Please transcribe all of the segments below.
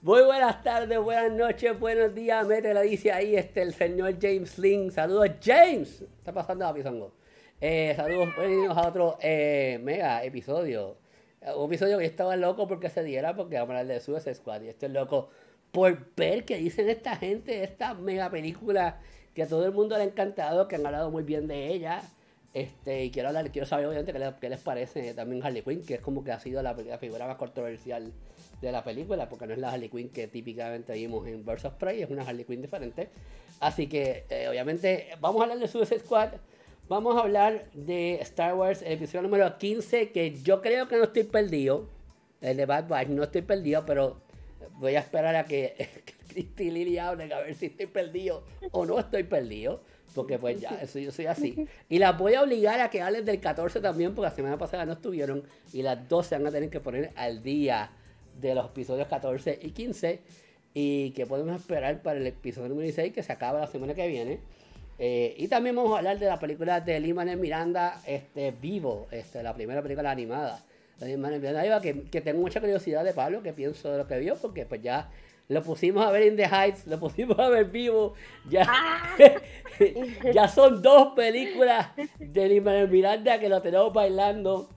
Muy buenas tardes, buenas noches, buenos días. Mete la dice ahí este, el señor James Link. Saludos, James. está pasando a Pisongo? Eh, saludos, bienvenidos a otro eh, mega episodio. Un episodio que yo estaba loco porque se diera, porque vamos a hablar de Suicide Squad. Y estoy loco por ver qué dicen esta gente esta mega película que a todo el mundo le ha encantado, que han hablado muy bien de ella. Este, y quiero hablar, quiero saber obviamente qué les, parece también Harley Quinn, que es como que ha sido la, figura más controversial de la película, porque no es la Harley Quinn que típicamente vimos en of Prey, es una Harley Quinn diferente. Así que, eh, obviamente, vamos a hablar de Suicide Squad, vamos a hablar de Star Wars, el episodio número 15, que yo creo que no estoy perdido, el de Bad Batch, no estoy perdido, pero voy a esperar a que Cristi y Lily a ver si estoy perdido o no estoy perdido. Porque pues ya, eso yo soy así. Y las voy a obligar a que hablen del 14 también, porque la semana pasada no estuvieron. Y las dos se van a tener que poner al día de los episodios 14 y 15. Y que podemos esperar para el episodio número 16, que se acaba la semana que viene. Eh, y también vamos a hablar de la película de Lin Miranda, este, Vivo, este, la primera película animada. Miranda, que, que tengo mucha curiosidad de Pablo, que pienso de lo que vio, porque pues ya lo pusimos a ver in the Heights, lo pusimos a ver vivo. Ya, ah. ya son dos películas de Lin Miranda que lo tenemos bailando.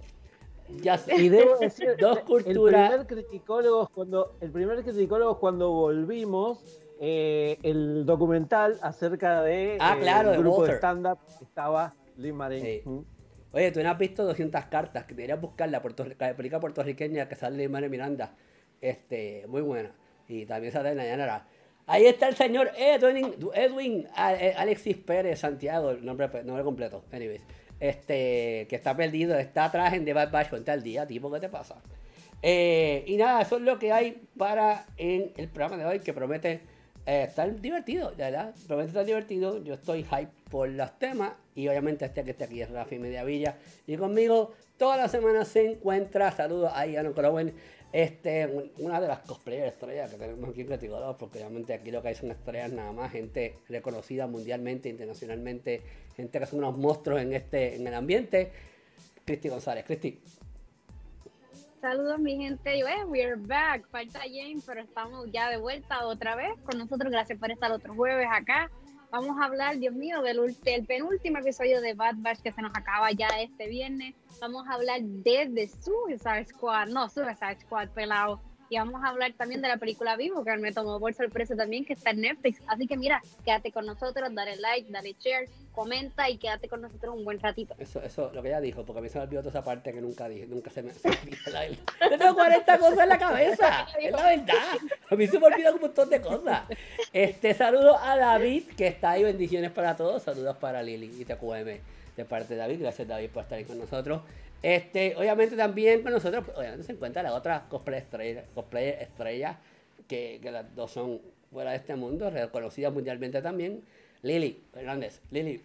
Ya y debo decir, dos culturas. El primer criticólogo cuando, el primer criticólogo cuando volvimos, eh, el documental acerca de ah, claro, el grupo de, stand-up estaba Lin Marín. Oye, tú no has visto 200 cartas, que deberías buscar la, la película puertorriqueña que sale Lin Miranda. Este, muy buena. Y también sale Nayanara. Ahí está el señor Edwin, Edwin eh, Alexis Pérez Santiago, el nombre, nombre completo. Anyways, este, que está perdido, está atrás en The Bad Batch, cuenta el día, tipo, ¿qué te pasa? Eh, y nada, eso es lo que hay para en el programa de hoy, que promete eh, estar divertido, verdad, promete estar divertido. Yo estoy hype por los temas, y obviamente este que está aquí es Rafi Mediavilla, y conmigo toda la semana se encuentra, saludos a Ian Crowen, este, una de las cosplayers estrellas que tenemos aquí en Creativo porque obviamente aquí lo que hay son estrellas nada más, gente reconocida mundialmente, internacionalmente, gente que son unos monstruos en este, en el ambiente. Cristi González, Cristi. Saludos mi gente, eh, we're back, falta James, pero estamos ya de vuelta otra vez con nosotros, gracias por estar otro jueves acá vamos a hablar, Dios mío, del, penúltimo episodio de Bad Batch que se nos acaba ya este viernes. Vamos a hablar desde Suicide Squad, no, Suicide Squad, pelado. Y vamos a hablar también de la película Vivo, que me tomó por sorpresa también, que está en Netflix. Así que mira, quédate con nosotros, dale like, dale share, comenta y quédate con nosotros un buen ratito. Eso, eso, lo que ella dijo, porque a mí se me olvidó toda esa parte que nunca dije, nunca se me, olvidó la Yo tengo 40 cosas en la cabeza, es la verdad. A mí se me olvidó un montón de cosas. Este, saludo a David, que está ahí, bendiciones para todos. Saludos para Lili y TQM de parte de David. Gracias David por estar ahí con nosotros. Este, obviamente también con nosotros, pues, obviamente se encuentra la otra cosplay estrella, cosplay estrella que, que, las dos son fuera de este mundo, reconocidas mundialmente también. Lili Hernández, Lili.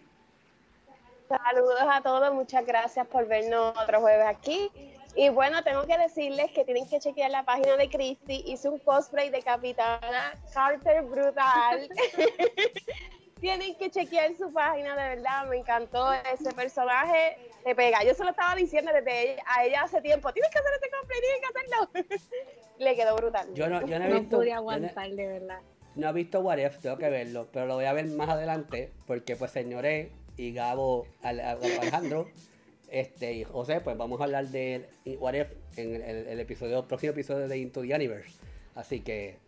Saludos a todos, muchas gracias por vernos otro jueves aquí. Y bueno, tengo que decirles que tienen que chequear la página de Christy. Hice un cosplay de Capitana Carter brutal. tienen que chequear su página, de verdad, me encantó ese personaje, te pega. Yo se lo estaba diciendo desde a ella hace tiempo, tienes que hacer este cosplay, tienes que hacerlo. Le quedó brutal. Yo no, yo no he visto. No aguantar, de verdad. No he visto What If, tengo que verlo, pero lo voy a ver más adelante, porque pues señoré y Gabo Alejandro, este, y José, pues vamos a hablar de What If en el, el episodio, el próximo episodio de Into the Universe. Así que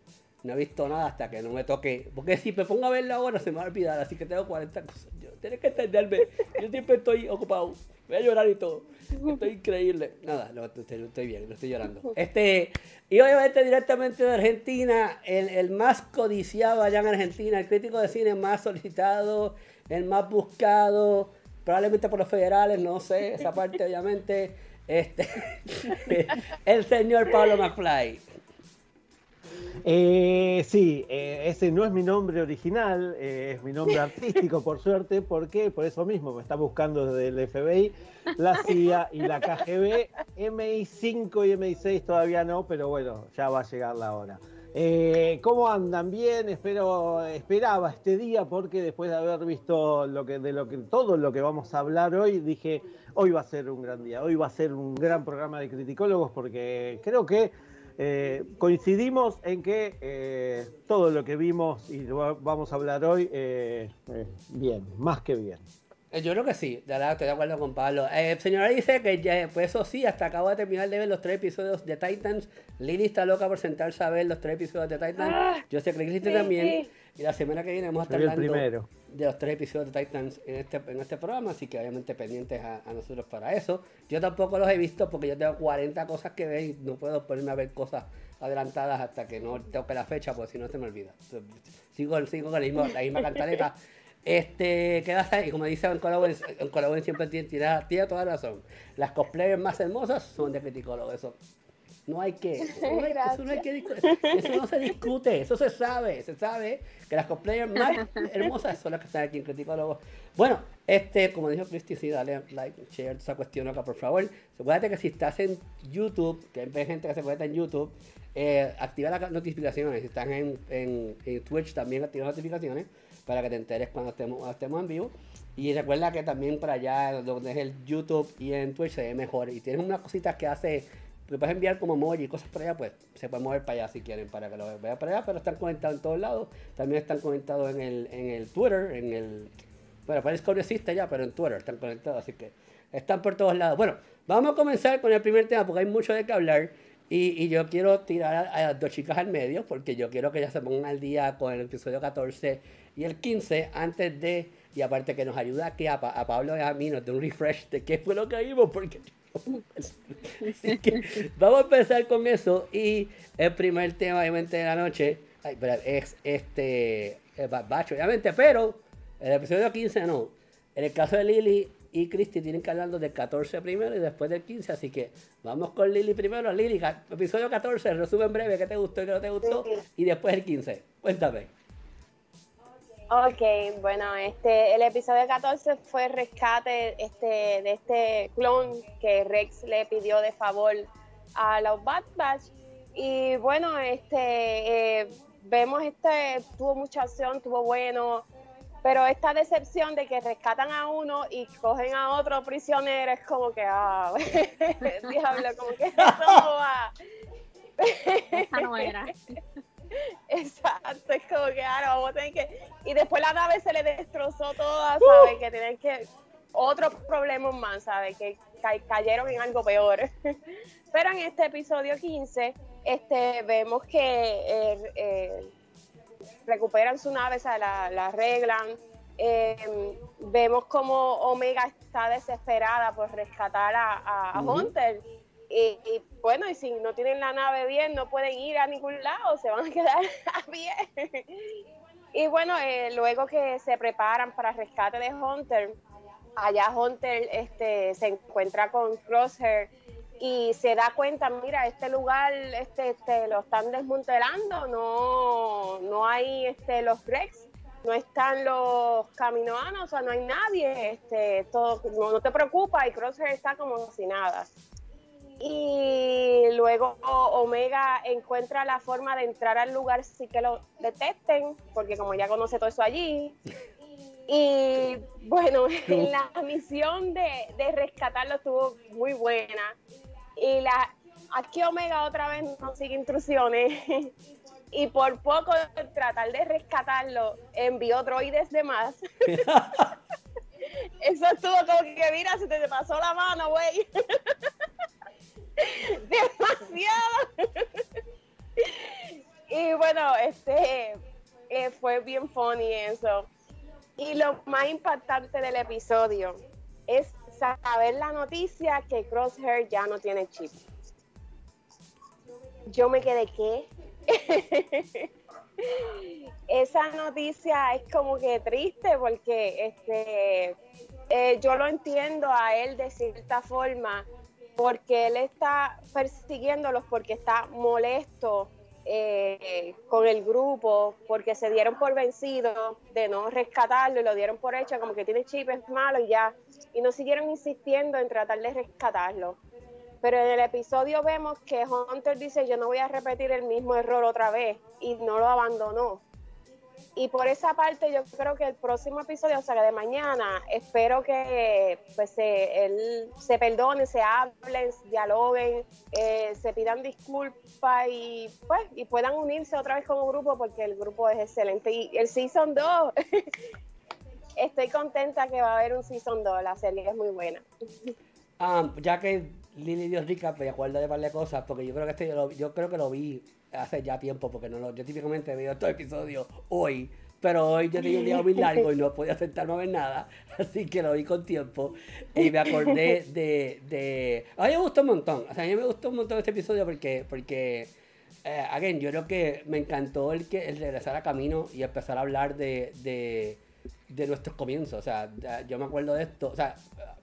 no he visto nada hasta que no me toque. Porque si me pongo a verlo ahora se me va a olvidar. Así que tengo 40 cosas. Yo, tienes que entenderme. Yo siempre estoy ocupado. Voy a llorar y todo. Estoy increíble. Nada, lo, estoy, bien, lo estoy llorando. Este, y obviamente directamente de Argentina, el, el, más codiciado allá en Argentina, el crítico de cine más solicitado, el más buscado, probablemente por los federales, no sé, esa parte obviamente. Este, el señor Pablo McFly. Eh, sí, eh, ese no es mi nombre original, eh, es mi nombre artístico, por suerte, porque por eso mismo me está buscando desde el FBI, la CIA y la KGB. MI5 y MI6 todavía no, pero bueno, ya va a llegar la hora. ¿Cómo andan? Bien, espero, esperaba este día porque después de haber visto lo que, de lo que, todo lo que vamos a hablar hoy, dije, hoy va a ser un gran día, hoy va a ser un gran programa de criticólogos porque creo que Eh, coincidimos en que eh, todo lo que vimos y lo vamos a hablar hoy, eh, bien, más que bien. Yo creo que sí, de verdad estoy de acuerdo con Pablo. El señora dice que ya, pues eso sí, hasta acabo de terminar de ver los tres episodios de Titans. Lily está loca por sentarse a ver los tres episodios de Titans. Ah, Yo sé que Lily también. Y la semana que viene vamos a estar hablando de los tres episodios de Titans en este, en este programa, así que obviamente pendientes a, nosotros para eso. Yo tampoco los he visto porque yo tengo 40 cosas que ver y no puedo ponerme a ver cosas adelantadas hasta que no toque la fecha, porque si no se me olvida. Sigo, sigo con la misma, la misma cantaleta. Este, ¿qué vas a Y como dice en Colaboren, siempre tiene, tiene, tiene, toda razón. Las cosplayers más hermosas son de criticólogos, eso. No hay que, eso no, hay, eso no hay que eso no se discute, eso se sabe, se sabe que las cosplayers más hermosas son las que están aquí en Criticólogos. Bueno, este, como dijo Cristi, sí, dale like, share esa cuestión acá, por favor. Acuérdate que si estás en YouTube, que hay gente que se conecta en YouTube, eh, activa las notificaciones. Si estás en, en, en Twitch, también activa las notificaciones para que te enteres cuando estemos, estemos en vivo. Y recuerda que también para allá, donde es el YouTube y en Twitch se ve mejor. Y tienes unas cositas que hace, que puedes enviar como emoji y cosas para allá, pues se puede mover para allá si quieren, para que lo vean para allá. Pero están conectados en todos lados. También están conectados en el, en el Twitter, en el... Bueno, parece que no existe ya, pero en Twitter están conectados, así que están por todos lados. Bueno, vamos a comenzar con el primer tema porque hay mucho de qué hablar. Y, y, yo quiero tirar a, las dos chicas al medio porque yo quiero que ellas se pongan al día con el episodio 14 y el 15 antes de, y aparte que nos ayuda aquí a, a Pablo y a mí, nos dé un refresh de qué fue lo que vimos, porque Así que vamos a empezar con eso y el primer tema obviamente de la noche es este Bacho obviamente, pero el episodio 15 no. En el caso de Lily y Christy tienen que hablar del 14 primero y después del 15, así que vamos con Lily primero. Lily, episodio 14, resumen breve, ¿qué te gustó y qué no te gustó? Y después el 15. Cuéntame. Ok, bueno, este, el episodio 14 fue rescate este, de este clon que Rex le pidió de favor a los Bad Batch. Y bueno, este, eh, vemos este, tuvo mucha acción, tuvo bueno, pero esta decepción de que rescatan a uno y cogen a otro prisionero es como que, ah, diablo, como que eso no va. Esa no era. Exacto, es como que ahora vamos a tener que. Y después la nave se le destrozó toda, ¿sabes? Que tienen que. Otros problemas más, ¿sabes? Que cayeron en algo peor. Pero en este episodio 15, este, vemos que eh, eh, recuperan su nave, o sea, la, arreglan. Em, vemos como Omega está desesperada por rescatar a, a Hunter y, bueno, y si no tienen la nave bien, no pueden ir a ningún lado, se van a quedar a pie. y bueno, eh, luego que se preparan para rescate de Hunter, allá Hunter este, se encuentra con Crosshair y se da cuenta, mira, este lugar este, este, lo están desmantelando, no, no hay este, los Rex, no están los caminoanos, o sea, no hay nadie, este, todo, no, no te preocupes, y Crosshair está como si nada y luego Omega encuentra la forma de entrar al lugar sin que lo detecten, porque como ya conoce todo eso allí. Y bueno, la misión de, de rescatarlo estuvo muy buena. Y la, aquí Omega otra vez no sigue instrucciones. y por poco tratar de rescatarlo, envió droides de más. Eso estuvo como que, mira, se te pasó la mano, güey. Demasiado. y bueno, este eh, fue bien funny eso. Y lo más impactante del episodio es saber la noticia que Crosshair ya no tiene chip. Yo me quedé que esa noticia es como que triste porque este eh, yo lo entiendo a él de cierta forma porque él está persiguiéndolos porque está molesto eh, con el grupo, porque se dieron por vencidos de no rescatarlo y lo dieron por hecho, como que tiene chip, es malo y ya, y no siguieron insistiendo en tratar de rescatarlo. Pero en el episodio vemos que Hunter dice, yo no voy a repetir el mismo error otra vez, y no lo abandonó. Y por esa parte yo creo que el próximo episodio, o sea, de mañana, espero que pues se, él, se perdonen, se hablen, dialoguen, eh, se pidan disculpas y pues y puedan unirse otra vez un grupo porque el grupo es excelente. Y el Season 2, estoy contenta que va a haber un Season 2, la serie es muy buena. Ah, ya que Lili dio rica, me acuerdo de varias cosas, porque yo creo que este yo, yo creo que lo vi hace ya tiempo, porque no lo, yo típicamente veo estos episodios hoy, pero hoy yo tenía un día muy largo y no podía sentarme a ver nada, así que lo vi con tiempo y me acordé de, de... A mí me gustó un montón, o sea, a mí me gustó un montón este episodio porque, porque eh, again, yo creo que me encantó el, que, el regresar a camino y empezar a hablar de, de, de nuestros comienzos, o sea, yo me acuerdo de esto, o sea,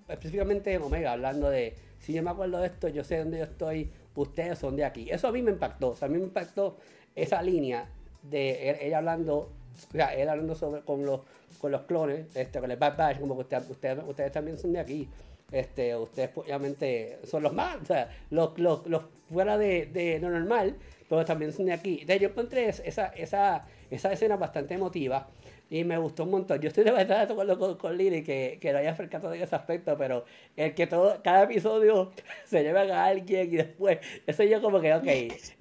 específicamente Omega, hablando de, si yo me acuerdo de esto, yo sé dónde yo estoy, ustedes son de aquí. Eso a mí me impactó, o sea, a mí me impactó esa línea de ella hablando, o sea, él hablando sobre, con, los, con los clones, este, con el Bad Batch, como que usted, ustedes, ustedes también son de aquí. Este, ustedes pues, obviamente son los más, o sea, los, los, los fuera de, de lo normal, pero también son de aquí. Entonces yo encontré esa, esa, esa escena bastante emotiva y me gustó un montón. Yo estoy de verdad de acuerdo con, con Lili que, que no haya percatado de ese aspecto, pero el que todo, cada episodio se lleve a alguien y después, eso yo como que, ok,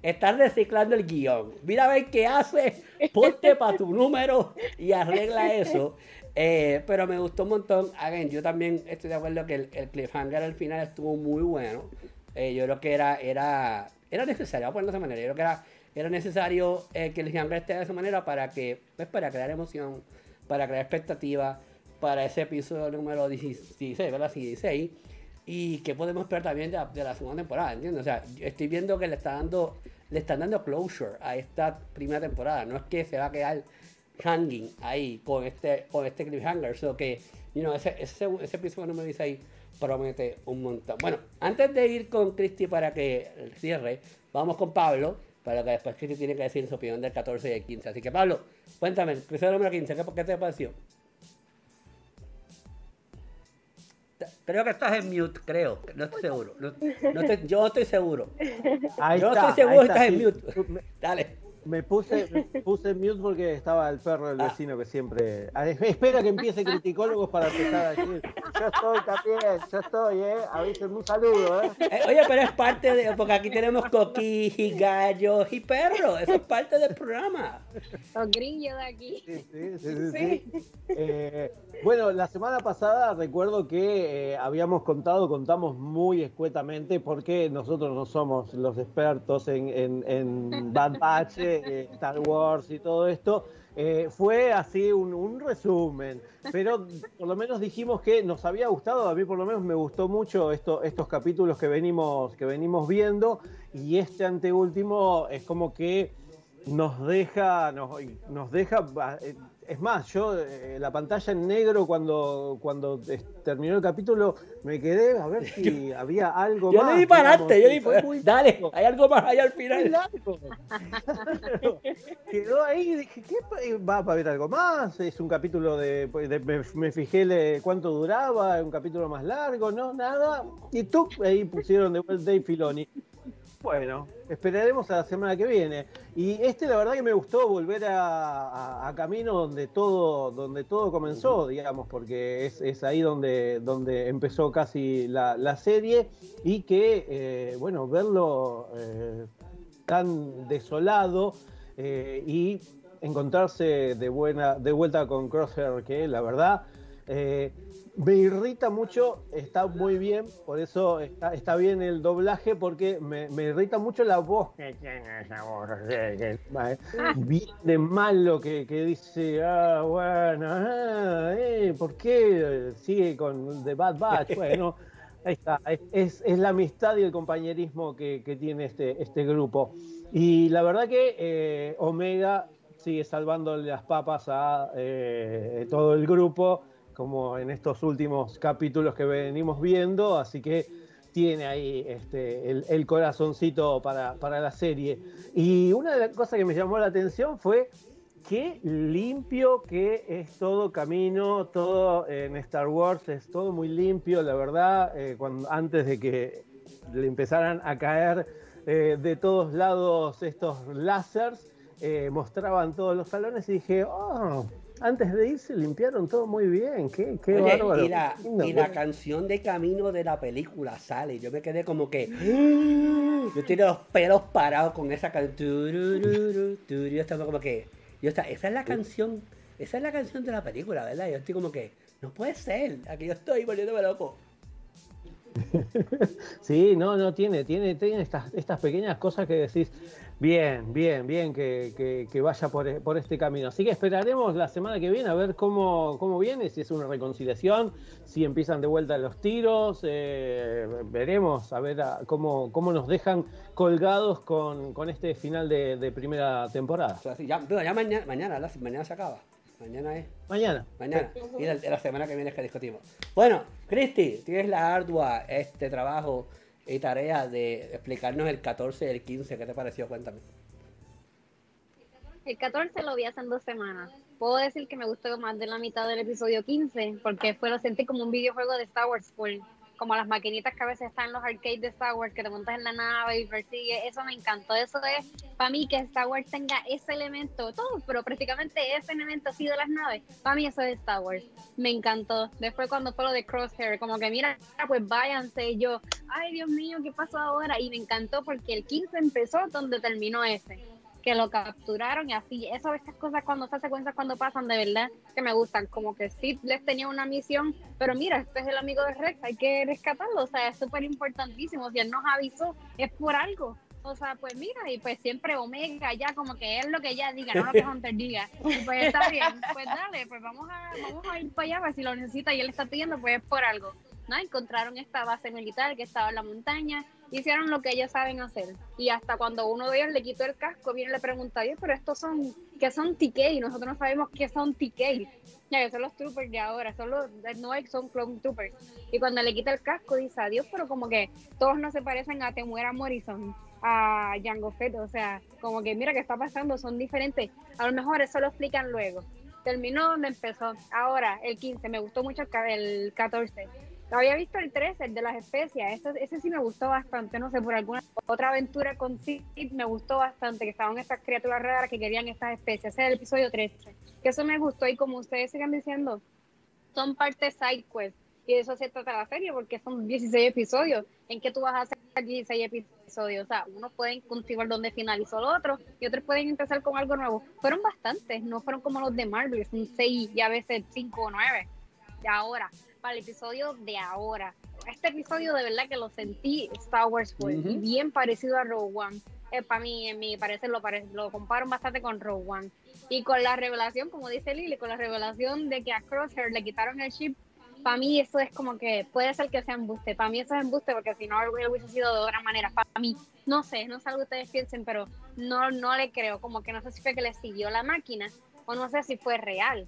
estás reciclando el guion. Mira a ver qué hace, ponte para tu número y arregla eso. Eh, pero me gustó un montón. Again, yo también estoy de acuerdo que el, el cliffhanger al final estuvo muy bueno. Eh, yo creo que era, era, era necesario, ponerlo de esa manera. Yo creo que era era necesario eh, que el cliffhanger esté de esa manera para que, pues, para crear emoción, para crear expectativa para ese episodio número 16, ¿verdad? 16. Y que podemos esperar también de la, segunda temporada, ¿entiendes? O sea, estoy viendo que le está dando, le están dando closure a esta primera temporada. No es que se va a quedar hanging ahí con este, con este cliffhanger. sino que, you know, ese, ese, ese episodio número 16 promete un montón. Bueno, antes de ir con Christy para que cierre, vamos con Pablo para que después Cristi tiene que decir su opinión del 14 y el 15. Así que Pablo, cuéntame, episodio número 15, ¿qué, ¿qué te pareció? Creo que estás en mute, creo. No estoy seguro. No, yo no estoy seguro. Ahí yo no estoy seguro que estás en mute. Dale. Me puse, me puse mute porque estaba el perro del ah. vecino que siempre. Espera que empiece criticólogos para empezar a decir: Yo estoy también, yo estoy, ¿eh? Avísenme un saludo, ¿eh? ¿eh? Oye, pero es parte de. Porque aquí tenemos coquis y gallos y perros. Eso es parte del programa. Los grillos de aquí. Sí, sí, sí. sí, eh, bueno, la semana pasada recuerdo que eh, habíamos contado, contamos muy escuetamente, porque nosotros no somos los expertos en, en, en Bad Batch Star Wars y todo esto, eh, fue así un, resumen, pero por lo menos dijimos que nos había gustado, a mí por lo menos me gustó mucho esto, estos capítulos que venimos, que venimos viendo y este anteúltimo es como que nos deja, nos, nos deja eh, es más, yo eh, la pantalla en negro cuando, cuando terminó el capítulo me quedé a ver si había algo más. Yo le di para adelante, yo le di Dale, hay algo más ahí al final. Quedó ahí y dije, ¿qué va a haber algo más? Es un capítulo de. Pues, me, fijé cuánto duraba, un capítulo más largo, no, nada. Y tú ahí pusieron de vuelta Dave Filoni. Bueno, esperaremos a la semana que viene. Y este, la verdad que me gustó volver a, Camino donde todo, donde todo comenzó, digamos, porque es, ahí donde, donde empezó casi la, serie y que, eh, bueno, verlo eh, tan desolado eh, y encontrarse de, buena, de vuelta con Crosshair, que la verdad me irrita mucho, está muy bien, por eso está, bien el doblaje, porque me, irrita mucho la voz que tiene esa voz. Bien de malo que, que dice, ah, bueno, ah, eh, ¿por qué sigue con The Bad Batch? Bueno, ahí está, es, es la amistad y el compañerismo que, que tiene este, este grupo. Y la verdad que eh, Omega sigue salvando las papas a eh, todo el grupo como en estos últimos capítulos que venimos viendo, así que tiene ahí este, el, corazoncito para, la serie. Y una de las cosas que me llamó la atención fue qué limpio que es todo camino, todo en Star Wars es todo muy limpio, la verdad, eh, cuando, antes de que le empezaran a caer eh, de todos lados estos lásers, eh, mostraban todos los salones y dije, oh, antes de irse limpiaron todo muy bien, qué, qué Oye, bárbaro. y la, y canción de camino de la película sale. Yo me quedé como que. Yo tengo los pelos parados con esa canción. Yo estaba como que. Yo estaba, esa es la canción. Esa es la canción de la película, ¿verdad? Yo estoy como que. No puede ser. Aquí yo estoy volviéndome loco. Sí, no, no, tiene, tiene, tiene estas, estas pequeñas cosas que decís, bien, bien, bien, que, que- que vaya por, e- por este camino. Así que esperaremos la semana que viene a ver cómo, cómo viene, si es una reconciliación, si empiezan de vuelta los tiros, eh, veremos a ver a- cómo, cómo nos dejan colgados con, con este final de, de primera temporada. O sea, sí, ya, mañana, mañana, mañana se acaba. Mañana es. Mañana. Mañana. Y la, la semana que viene es que discutimos. Bueno, Cristi, tienes la ardua este trabajo y tarea de explicarnos el 14 y el 15. ¿Qué te pareció? Cuéntame. El 14 lo vi hace dos semanas. Puedo decir que me gustó más de la mitad del episodio 15, porque fue lo sentí como un videojuego de Star Wars, full. Como las maquinitas que a veces están en los arcades de Star Wars, que te montas en la nave y persigues. Eso me encantó. Eso es, para mí, que Star Wars tenga ese elemento, todo, pero prácticamente ese elemento así de las naves. Para mí, eso es Star Wars. Me encantó. Después, cuando fue lo de Crosshair, como que mira, pues váyanse. Y yo, ay, Dios mío, ¿qué pasó ahora? Y me encantó porque el 15 empezó donde terminó ese que lo capturaron y así. Eso, estas cosas cuando esas secuencias cuando pasan, de verdad que me gustan. Como que Sid les tenía una misión, pero mira, este es el amigo de Rex, hay que rescatarlo. O sea, es súper importantísimo. Si él nos avisó, es por algo. O sea, pues mira, y pues siempre Omega ya como que es lo que ella diga, no lo que Hunter diga. Y pues está bien, pues dale, pues vamos a, vamos a ir para allá, pues si lo necesita y él está pidiendo, pues es por algo. ¿no? Encontraron esta base militar que estaba en la montaña, hicieron lo que ellos saben hacer. Y hasta cuando uno de ellos le quitó el casco, viene y le pregunta, oye, pero estos son, ¿qué son TK? Nosotros no sabemos qué son TK. Ya, son los troopers de ahora, son los, no son clone troopers. Y cuando le quita el casco, dice adiós, pero como que todos no se parecen a Temuera Morrison, a Jango Fett, o sea, como que mira qué está pasando, son diferentes. A lo mejor eso lo explican luego. Terminó donde empezó. Ahora, el 15, me gustó mucho el 14. Había visto el 13, el de las especias. Ese, ese sí me gustó bastante. No sé, por alguna otra aventura con Sid me gustó bastante. Que estaban estas criaturas raras que querían estas especies. Ese es el episodio 13. Que eso me gustó. Y como ustedes sigan diciendo, son parte side quest. Y de eso se trata la serie, porque son 16 episodios. ¿En qué tú vas a hacer 16 episodios? O sea, unos pueden continuar donde finalizó el otro y otros pueden empezar con algo nuevo. Fueron bastantes, no fueron como los de Marvel, son 6 y a veces 5 o 9. De ahora, para el episodio de ahora. Este episodio de verdad que lo sentí Star Wars fue Ujú. y bien parecido a Rogue One. Eh, para mí, en mi parecer, lo, pare- lo comparo bastante con Rogue One. Y con la revelación, como dice Lily, con la revelación de que a Crosshair le quitaron el chip, para mí eso es como que puede ser que sea embuste. Para mí eso es embuste porque si no hubiese sido de otra manera. Para mí, no sé, no sé algo que ustedes piensen, pero no, no le creo. Como que no sé si fue que le siguió la máquina o no sé si fue real.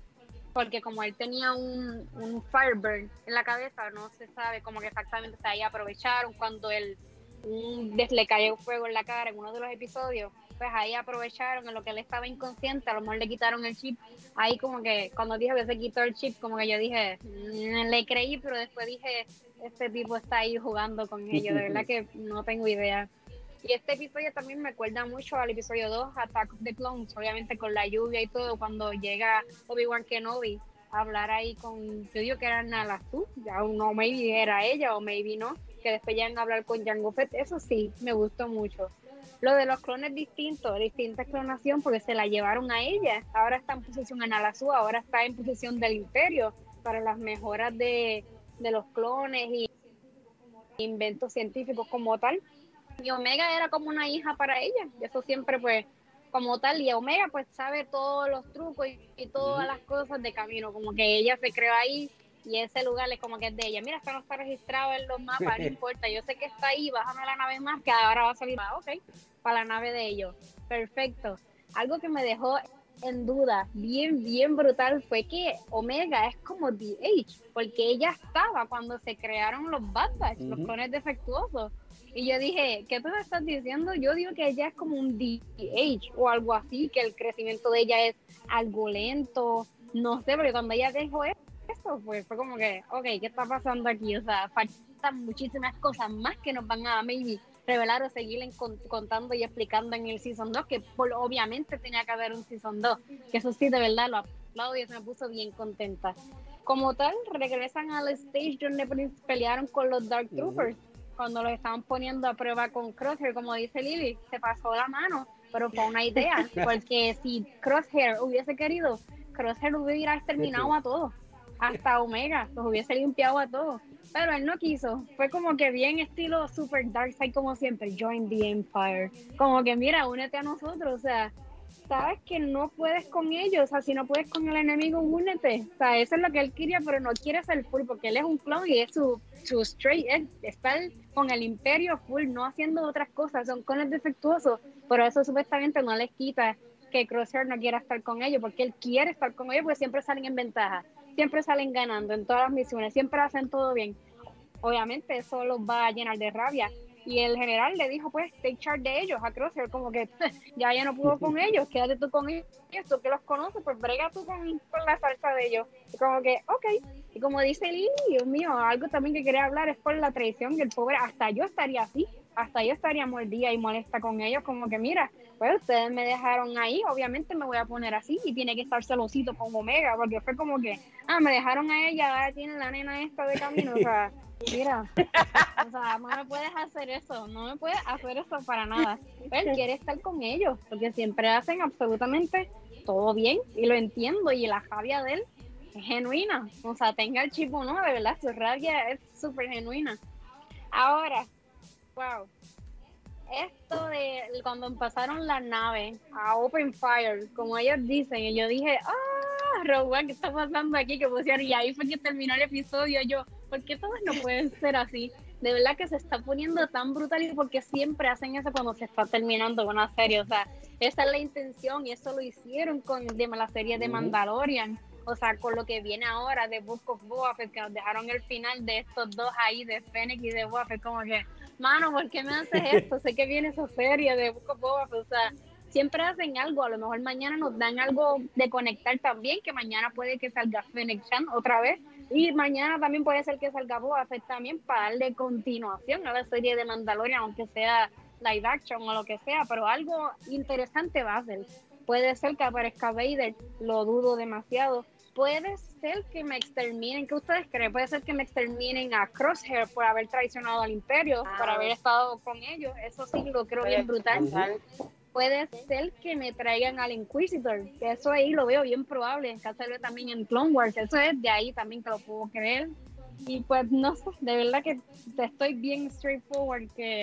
Porque como él tenía un, un fireburn en la cabeza, no se sabe como que exactamente se ahí aprovecharon cuando él un, le cayó fuego en la cara en uno de los episodios, pues ahí aprovecharon en lo que él estaba inconsciente, a lo mejor le quitaron el chip. Ahí como que cuando dijo que se quitó el chip, como que yo dije, "Mm, le creí, pero después dije, este tipo está ahí jugando con ellos, de verdad que no tengo idea. Y este episodio también me acuerda mucho al episodio 2, Attack of the Clones, obviamente con la lluvia y todo, cuando llega Obi-Wan Kenobi a hablar ahí con, yo digo que era Nalazu, ya no maybe era ella o maybe no, que después llegan a hablar con Jango Fett, eso sí, me gustó mucho. Lo de los clones distintos, distinta clonación, porque se la llevaron a ella, ahora está en posición en Nalazu, ahora está en posición del Imperio, para las mejoras de, de los clones y inventos científicos como tal y Omega era como una hija para ella, y eso siempre pues como tal, y Omega pues sabe todos los trucos y, y todas las cosas de camino, como que ella se creó ahí y ese lugar es como que es de ella. Mira, esto no está registrado en los mapas, no importa, yo sé que está ahí, bájame la nave más, que ahora va a salir, ah, ok, para la nave de ellos. Perfecto. Algo que me dejó en duda, bien, bien brutal, fue que Omega es como DH, porque ella estaba cuando se crearon los Bad Batch, los clones defectuosos. Y yo dije, ¿qué tú me estás diciendo? Yo digo que ella es como un DH o algo así, que el crecimiento de ella es algo lento, no sé, porque cuando ella dejó eso, pues fue como que, ok, ¿qué está pasando aquí? O sea, faltan muchísimas cosas más que nos van a maybe revelar o seguir contando y explicando en el Season 2, que obviamente tenía que haber un Season 2, que eso sí, de verdad lo aplaudo y eso me puso bien contenta. Como tal, regresan al stage donde pelearon con los Dark Troopers, cuando los estaban poniendo a prueba con Crosshair, como dice Lily, se pasó la mano, pero fue una idea, porque si Crosshair hubiese querido, Crosshair hubiera exterminado a todos, hasta Omega, los hubiese limpiado a todos pero él no quiso. Fue como que bien estilo super dark side como siempre, join the empire. Como que mira, únete a nosotros, o sea, sabes que no puedes con ellos, o sea, si no puedes con el enemigo, únete. O sea, eso es lo que él quería, pero no quiere ser full porque él es un clon y es su, su straight, es estar con el imperio full, no haciendo otras cosas, son clones defectuosos, pero eso supuestamente no les quita que Crosshair no quiera estar con ellos, porque él quiere estar con ellos, porque siempre salen en ventaja siempre salen ganando en todas las misiones, siempre hacen todo bien. Obviamente eso los va a llenar de rabia. Y el general le dijo, pues, take charge de ellos a Crosshair, como que ya ya no pudo con ellos, quédate tú con ellos, tú que los conoces, pues brega tú con, la salsa de ellos. Y como que, ok. Y como dice Lee, Dios mío, algo también que quería hablar es por la traición, que el pobre, hasta yo estaría así, hasta yo estaría mordida y molesta con ellos, como que mira, pues ustedes me dejaron ahí, obviamente me voy a poner así y tiene que estar celosito con Omega, porque fue como que, ah, me dejaron a ella, ahora tiene la nena esta de camino, o sea, mira, o sea, no me puedes hacer eso, no me puedes hacer eso para nada. Él quiere estar con ellos, porque siempre hacen absolutamente todo bien y lo entiendo y la rabia de él es genuina, o sea, tenga el chip o no, de verdad, su rabia es súper genuina. Ahora, wow, esto de cuando pasaron la nave a Open Fire, como ellos dicen, y yo dije, ah, Rogue ¿qué está pasando aquí? Que pusieron, y ahí fue que terminó el episodio. Yo, ¿por qué todos no pueden ser así? De verdad que se está poniendo tan brutal y porque siempre hacen eso cuando se está terminando una serie. O sea, esa es la intención y eso lo hicieron con de, la serie de Mandalorian. O sea, con lo que viene ahora de Book of Boba Fett, que nos dejaron el final de estos dos ahí, de Fennec y de Boba Fett, como que mano, ¿por qué me haces esto? sé que viene esa serie de Book of Boba o sea, siempre hacen algo, a lo mejor mañana nos dan algo de conectar también, que mañana puede que salga Fennec Chan otra vez, y mañana también puede ser que salga Boba Fett también para darle continuación a la serie de Mandalorian, aunque sea live action o lo que sea, pero algo interesante va a ser. Puede ser que aparezca Vader, lo dudo demasiado, puede ser que me exterminen, ¿qué ustedes creen? Puede ser que me exterminen a Crosshair por haber traicionado al Imperio, por ah. haber estado con ellos, eso sí lo creo bien brutal. Puede ser que me traigan al Inquisitor, que eso ahí lo veo bien probable, en caso de también en Clone Wars, eso es de ahí también que lo puedo creer. Y pues no sé, de verdad que estoy bien straightforward que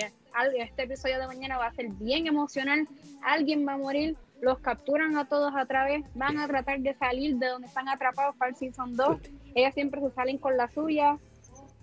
este episodio de mañana va a ser bien emocional, alguien va a morir, los capturan a todos a través, van a tratar de salir de donde están atrapados para el Season 2, ellas siempre se salen con la suya,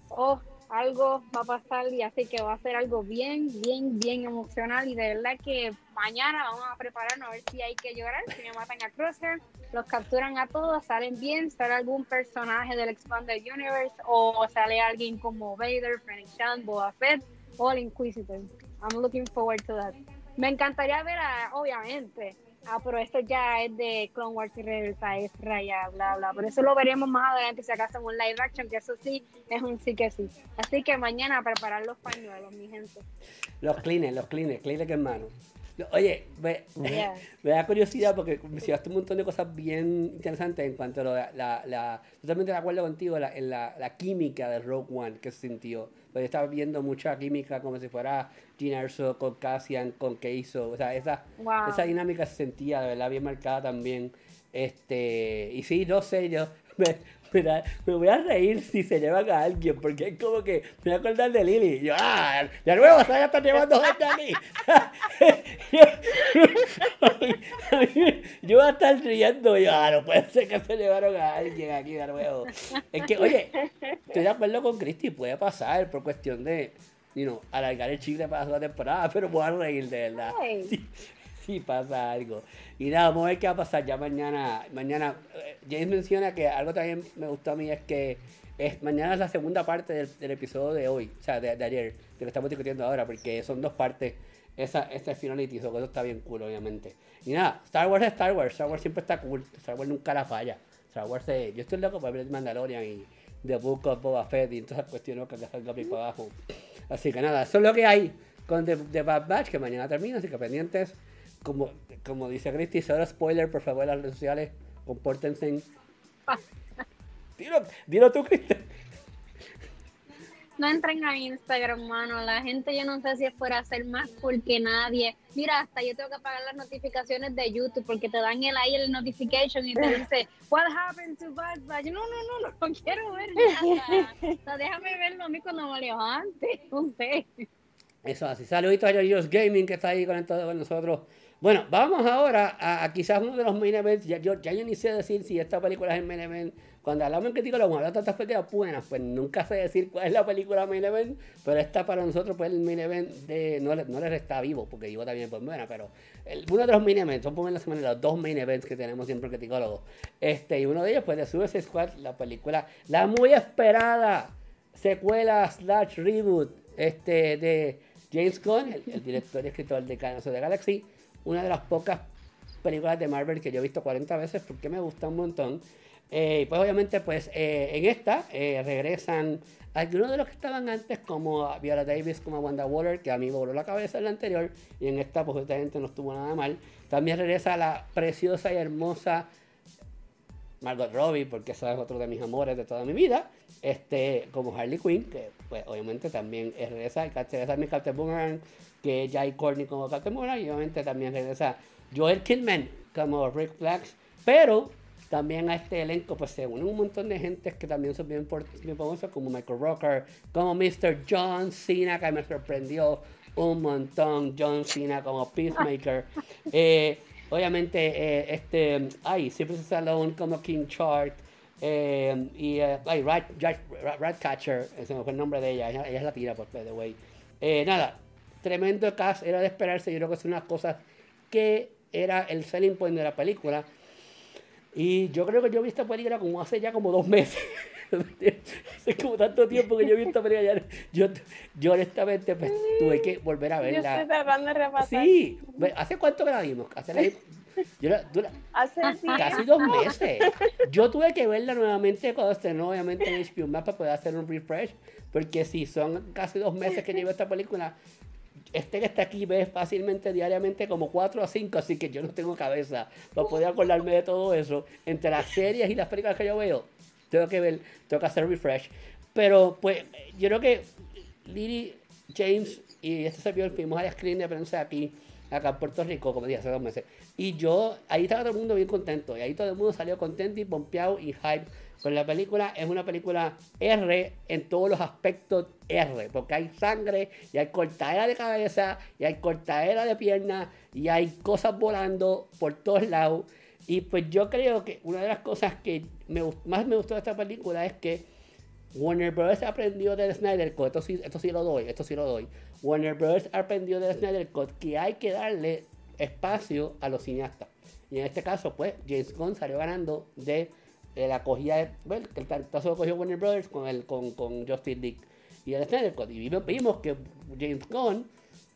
o algo va a pasar y así que va a ser algo bien, bien, bien emocional. Y de verdad que mañana vamos a prepararnos a ver si hay que llorar, si me matan a Crosshair, los capturan a todos, salen bien, sale algún personaje del Expanded Universe o sale alguien como Vader, Fennec Chan, Boba Fett o el Inquisitor. I'm looking forward to that. Me encantaría ver a, obviamente, ah, pero esto ya es de Clone Wars y Reversa, es raya, bla, bla. Por eso lo veremos más adelante si acaso en un live action, que eso sí es un sí que sí. Así que mañana preparar los pañuelos, mi gente. Los clines, los clines, clines hermano. Oye, me, da curiosidad porque mencionaste un montón de cosas bien interesantes en cuanto a la, la, totalmente de acuerdo contigo la, en la, la química de Rogue One que se sintió. Porque estaba viendo mucha química como si fuera Gina Erso con Cassian, con Keiso. O sea, esa, esa dinámica se sentía de verdad bien marcada también. Este, y sí, no sé, yo me, me voy a reír si se llevan a alguien, porque es como que me voy a acordar de Lili. yo, ah, de nuevo, se ya está llevando gente aquí. yo voy a estar riendo, y yo, ah, no puede ser que se llevaron a alguien aquí de nuevo. Es que, oye, estoy de acuerdo con Cristi, puede pasar por cuestión de, you know, alargar el chicle para la temporada, pero voy a reír de verdad. Si pasa algo. Y nada, vamos a ver qué va a pasar ya mañana. Mañana, eh, James menciona que algo también me gustó a mí es que es, mañana es la segunda parte del, episodio de hoy, o sea, de, ayer, de lo que estamos discutiendo ahora, porque son dos partes. Esa, esa finality, eso, eso está bien cool, obviamente. Y nada, Star Wars es Star Wars, Star Wars siempre está cool, Star Wars nunca la falla. Star Wars yo estoy loco para ver Mandalorian y The Book of Boba Fett y todas esas cuestiones que salga para abajo. Así que nada, eso es lo que hay. con The, The Bad Batch, que mañana termina, así que pendientes. Como, como dice Christy, solo spoiler, por favor, en las redes sociales, compórtense. dilo, dilo tú, Christy. No entren a Instagram, mano. La gente yo no sé si es por hacer más porque nadie. Mira, hasta yo tengo que apagar las notificaciones de YouTube porque te dan el ahí el notification y te dice, What happened to Bad Batch? No, no, no, no, no quiero ver nada. O sea, déjame verlo a mí cuando me levante. No sé. Eso así. Saluditos a Yoyos Gaming que está ahí conectado con nosotros. Bueno, vamos ahora a, a quizás uno de los main events. Ya yo, ya yo ni sé decir si esta película es el main event. Cuando hablamos en crítico, lo hablamos tantas películas buenas, pues nunca sé decir cuál es la película main event, pero esta para nosotros pues el main event de. No, no le resta vivo, porque vivo también pues buena, pero el- uno de los main events, son la semana los dos main events que tenemos siempre en criticólogos. Este, y uno de ellos pues de Suicide Squad, la película, la muy esperada secuela slash reboot este, de James Gunn, el, el director y escritor de Guardians of the Galaxy, una de las pocas películas de Marvel que yo he visto 40 veces porque me gusta un montón. Eh, pues obviamente pues eh, en esta eh, regresan algunos de los que estaban antes como Viola Davis, como Wanda Waller, que a mí voló la cabeza en la anterior, y en esta pues esta gente no estuvo nada mal. También regresa la preciosa y hermosa Margot Robbie, porque esa es otro de mis amores de toda mi vida, este, como Harley Quinn, que pues obviamente también es regresa, regresa mi Captain Boomerang, que es Jai Courtney como Boomerang, y obviamente también regresa Joel Kidman como Rick Flags, pero también a este elenco pues se unen un montón de gente que también son bien, bien famosos, como Michael Rocker, como Mr. John Cena, que me sorprendió un montón, John Cena como Peacemaker, eh, obviamente eh, este, ay, siempre se Stallone como King Chart, eh, y eh, ay, Rat, Rat- Rat- Ratcatcher, ese fue el nombre de ella, ella, ella es latina, por by the way. Nada, tremendo cast, era de esperarse, yo creo que es una cosa que era el selling point de la película. Y yo creo que yo vi esta película como hace ya como dos meses. hace como tanto tiempo que yo vi esta película. ya- Yo, yo honestamente pues, tuve que volver a Yo estoy verla. tratando de repasar. Sí, ¿hace cuánto que la vimos? Hace la- yo la- Hace casi dos meses. Yo tuve que verla nuevamente cuando estrenó, obviamente, en HBO Max para poder hacer un refresh. Porque si son casi dos meses que llevo esta película, este que está aquí ve fácilmente diariamente como 4 a 5, así que yo no tengo cabeza para poder acordarme de todo eso. Entre las series y las películas que yo veo, tengo que ver, tengo que hacer refresh. Pero pues yo creo que Lily, James y este servidor fuimos al screen de prensa aquí, acá en Puerto Rico, como dije hace dos meses. Y yo, ahí estaba todo el mundo bien contento. Y ahí todo el mundo salió contento y pompeado y hype con la película. Es una película R en todos los aspectos R, porque hay sangre y hay cortadera de cabeza y hay cortadera de pierna y hay cosas volando por todos lados. Y pues yo creo que una de las cosas que me, más me gustó de esta película es que Warner Bros. aprendió del Snyder Cut, esto sí, esto sí lo doy, esto sí lo doy. Warner Bros. aprendió del Snyder Cut que hay que darle espacio a los cineastas. Y en este caso, pues, James Gunn salió ganando de, de la de, bueno, el tantazo lo cogió Warner Bros. con, el, con, con Justin League y el Snyder. Y vimos, que James Gunn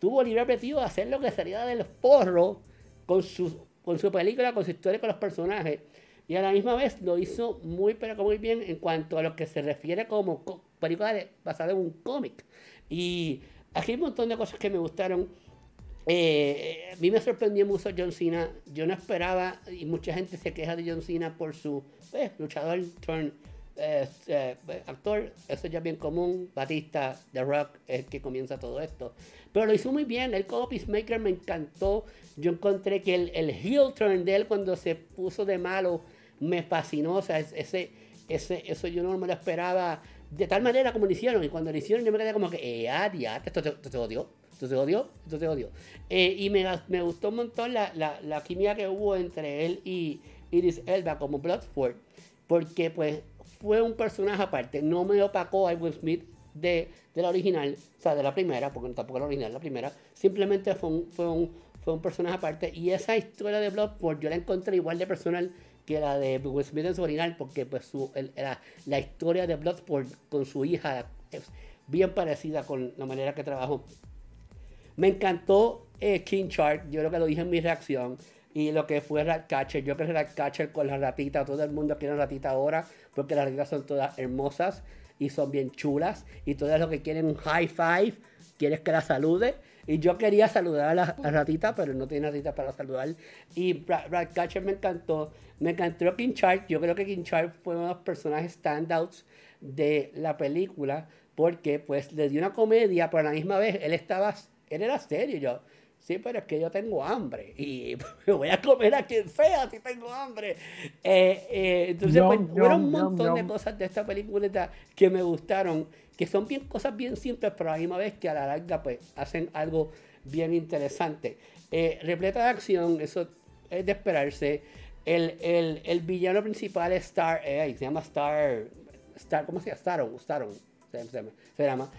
tuvo libre apetito de hacer lo que salía del forro con su, con su película, con su historia, con los personajes. Y a la misma vez lo hizo muy, pero muy bien en cuanto a lo que se refiere como co- película de- basada en un cómic. Y aquí hay un montón de cosas que me gustaron. Eh, a mí me sorprendió mucho John Cena. Yo no esperaba, y mucha gente se queja de John Cena por su eh, luchador, turn, eh, eh, actor. Eso ya es bien común. Batista, The Rock, es el que comienza todo esto. Pero lo hizo muy bien. El como Peacemaker me encantó. Yo encontré que el, el heel turn de él cuando se puso de malo me fascinó. O sea, es- ese, ese, eso yo no me lo esperaba de tal manera como lo hicieron. Y cuando lo hicieron, yo me quedé como que, eh, ah, esto te, esto te odió. Esto te odió, esto te odió. Eh, y me, gustó un montón la, la, química que hubo entre él y Iris Elba como Bloodsport. Porque, pues, fue un personaje aparte. No me opacó a Will Smith de, la original, o sea, de la primera, porque tampoco la original, la primera. Simplemente fue un, personaje aparte. Y esa historia de Bloodsport yo la encontré igual de personal que la de Will Smith en su original, porque pues su, el- la, la historia de Bloodsport con su hija es bien parecida con la manera que trabajó. Me encantó eh, King Shark, yo creo que lo dije en mi reacción. Y lo que fue Ratcatcher, yo creo que Ratcatcher con la ratita, todo el mundo quiere ratita ahora, porque las ratitas son todas hermosas y son bien chulas. Y todas lo que quieren un high five, quieres que la salude. Y yo quería saludar a la, ratita, pero no tiene ratita para saludar. Y Brad, Catcher me encantó. Me encantó King Shark. Yo creo que King Shark fue uno de los personajes standouts de la película. Porque pues le dio una comedia, pero a la misma vez él estaba, él era serio. Yo, Sí, pero es que yo tengo hambre y me voy a comer a quien sea si tengo hambre. Eh, eh, entonces, pues, hubo un montón de cosas de esta película que me gustaron, que son bien cosas bien simples, pero a la misma vez que a la larga pues hacen algo bien interesante. Eh, repleta de acción, eso es de esperarse. El, el, el villano principal es Star, se llama Star, Star, ¿cómo se llama? Staron, Staron, se, se llama.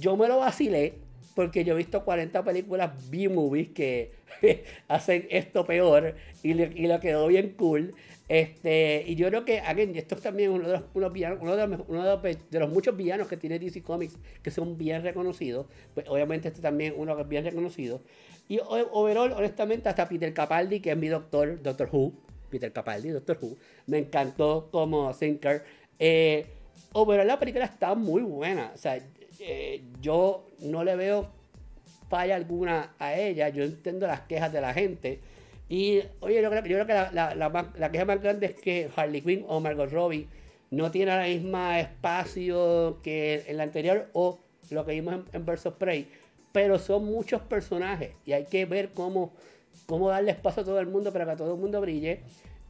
yo me lo vacilé porque yo he visto 40 películas B-movies que hacen esto peor y le, y lo quedó bien cool. Este, y yo creo que, again, esto es también uno de los, uno de, los, uno de, los, muchos villanos que tiene DC Comics que son bien reconocidos. Pues obviamente este también uno que es bien reconocido. Y overall, honestamente, hasta Peter Capaldi, que es mi doctor, Doctor Who, Peter Capaldi, Doctor Who, me encantó como thinker. Eh, overall la película está muy buena. O sea, eh, yo no le veo falla alguna a ella, yo entiendo las quejas de la gente. Y oye, yo creo, yo creo que la, la, queja más grande es que Harley Quinn o Margot Robbie no tienen el mismo espacio que en la anterior o lo que vimos en, en Versus Prey, pero son muchos personajes y hay que ver cómo, cómo darle espacio a todo el mundo para que todo el mundo brille.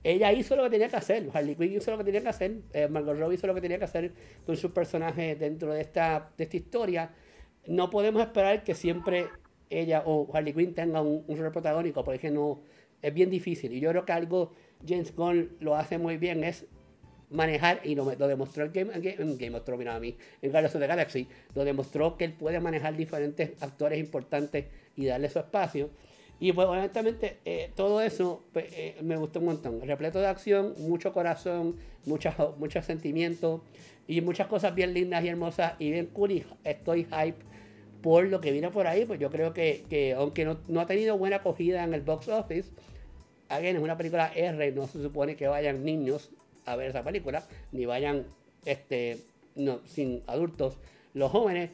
Ella hizo lo que tenía que hacer, Harley Quinn hizo lo que tenía que hacer, eh, Margot Robbie hizo lo que tenía que hacer con su personaje dentro de esta, de esta historia no podemos esperar que siempre ella o Harley Quinn tenga un, rol protagónico, porque no, es bien difícil. Y yo creo que algo James Gunn lo hace muy bien es manejar, y lo, demostró en Game, en Game of Thrones, a mí, en Guardians of the Galaxy, lo demostró que él puede manejar diferentes actores importantes y darle su espacio. Y pues honestamente eh, todo eso pues, eh, me gustó un montón. Repleto de acción, mucho corazón, muchos sentimientos y muchas cosas bien lindas y hermosas y bien cool. estoy hype por lo que viene por ahí, pues yo creo que, aunque no, ha tenido buena acogida en el box office, again, es una película R, no se supone que vayan niños a ver esa película, ni vayan este, no, sin adultos, los jóvenes.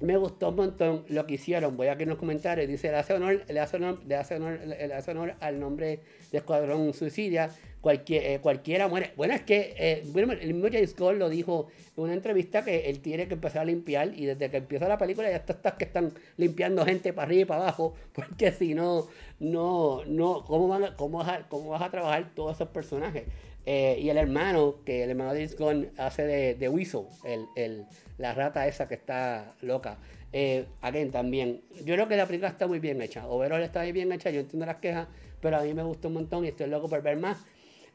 Me gustó un montón lo que hicieron. Voy a que en los comentarios. Dice, le hace honor, le hace honor, le hace le hace honor al nombre de Escuadrón Suicidia cualquier, eh, cualquiera muere. Bueno, es que eh, el mismo James Cole lo dijo en una entrevista que él tiene que empezar a limpiar y desde que empieza la película ya está, que están limpiando gente para arriba y para abajo, porque si no, no, no, ¿cómo, van cómo, vas, a, cómo vas a trabajar todos esos personajes? Eh, y el hermano, que el hermano de James Cole hace de, de Weasel, el, el, la rata esa que está loca. Eh, again, también. Yo creo que la película está muy bien hecha. Overall está muy bien hecha. Yo entiendo las quejas, pero a mí me gusta un montón y estoy loco por ver más.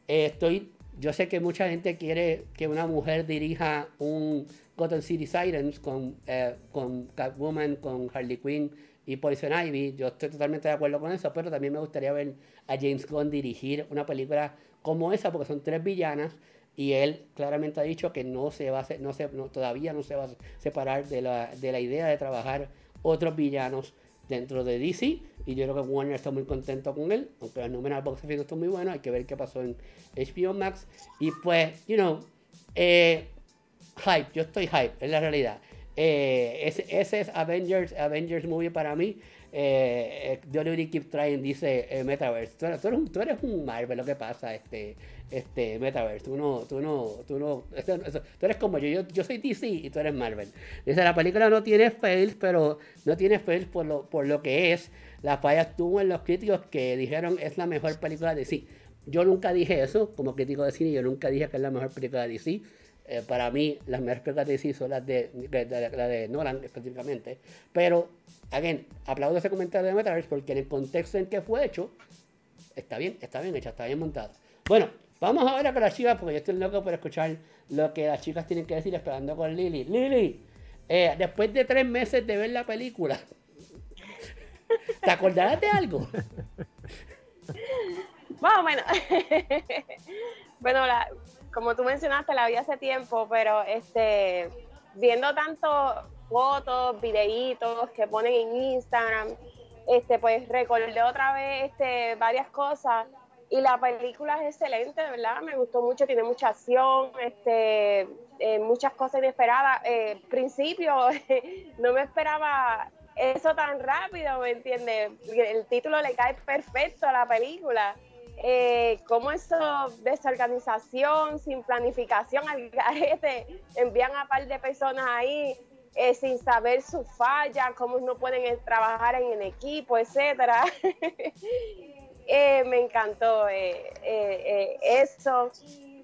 Eh, estoy, yo sé que mucha gente quiere que una mujer dirija un Gotham City Sirens con, eh, con Catwoman, con Harley Quinn y Poison Ivy. Yo estoy totalmente de acuerdo con eso, pero también me gustaría ver a James Gunn dirigir una película como esa, porque son tres villanas y él claramente ha dicho que no se va a no se, todavía no se va a separar de la, de la idea de trabajar otros villanos dentro de DC. Y yo creo que Warner está muy contento con él, aunque los números de box office están muy buenos. Hay que ver qué pasó en HBO Max. Y pues, you know, eh, hype, yo estoy hype, es la realidad. Eh, ese, ese, es Avengers, Avengers Movie para mí. Eh, eh Keep Trying dice eh, Metaverse. Tú eres, tú, eres, un Marvel, lo que pasa, este, este Metaverse. Tú no, tú no, tú no, tú eres como yo, yo, yo soy DC y tú eres Marvel. Dice, la película no tiene fails, pero no tiene fails por lo, por lo que es. La falla estuvo en los críticos que dijeron es la mejor película de DC. Yo nunca dije eso como crítico de cine, yo nunca dije que es la mejor película de DC. Eh, para mí, las mejores películas de DC son las de, la de Nolan específicamente. Pero, again, aplaudo ese comentario de Metaverse porque en el contexto en que fue hecho, está bien, está bien hecha, está bien montada. Bueno, vamos ahora con las chicas porque yo estoy loco por escuchar lo que las chicas tienen que decir esperando con Lily. Lily, eh, después de tres meses de ver la película, ¿Te acordarás de algo? Bueno, bueno. bueno, como tú mencionaste, la vi hace tiempo, pero este, viendo tanto fotos, videitos que ponen en Instagram, este, pues recordé otra vez este, varias cosas y la película es excelente, verdad, me gustó mucho, tiene mucha acción, este, eh, muchas cosas inesperadas. Eh, principio no me esperaba eso tan rápido, ¿me entiendes? El título le cae perfecto a la película. Eh, cómo eso, desorganización, sin planificación al garete, envían a un par de personas ahí eh, sin saber su falla, cómo no pueden eh, trabajar en, equipo, etcétera. me encantó eso.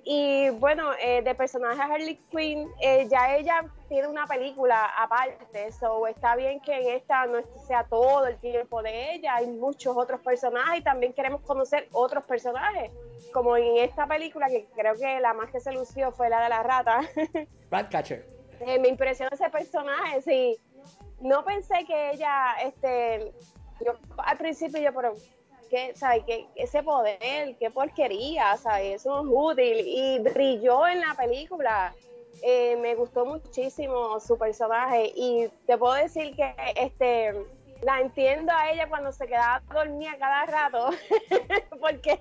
Y bueno, eh, de personaje Harley Quinn, eh, ya ella tiene una película aparte, eso está bien que en esta no sea todo el tiempo de ella, hay muchos otros personajes y también queremos conocer otros personajes, como en esta película que creo que la más que se lució fue la de la rata. Ratcatcher. Eh, me impresionó ese personaje, sí. No pensé que ella, este, yo al principio yo, pero que, ¿sabes? Que ese poder, qué porquería, ¿sabes? Eso es útil y brilló en la película. Eh, me gustó muchísimo su personaje y te puedo decir que este la entiendo a ella cuando se quedaba dormida cada rato, porque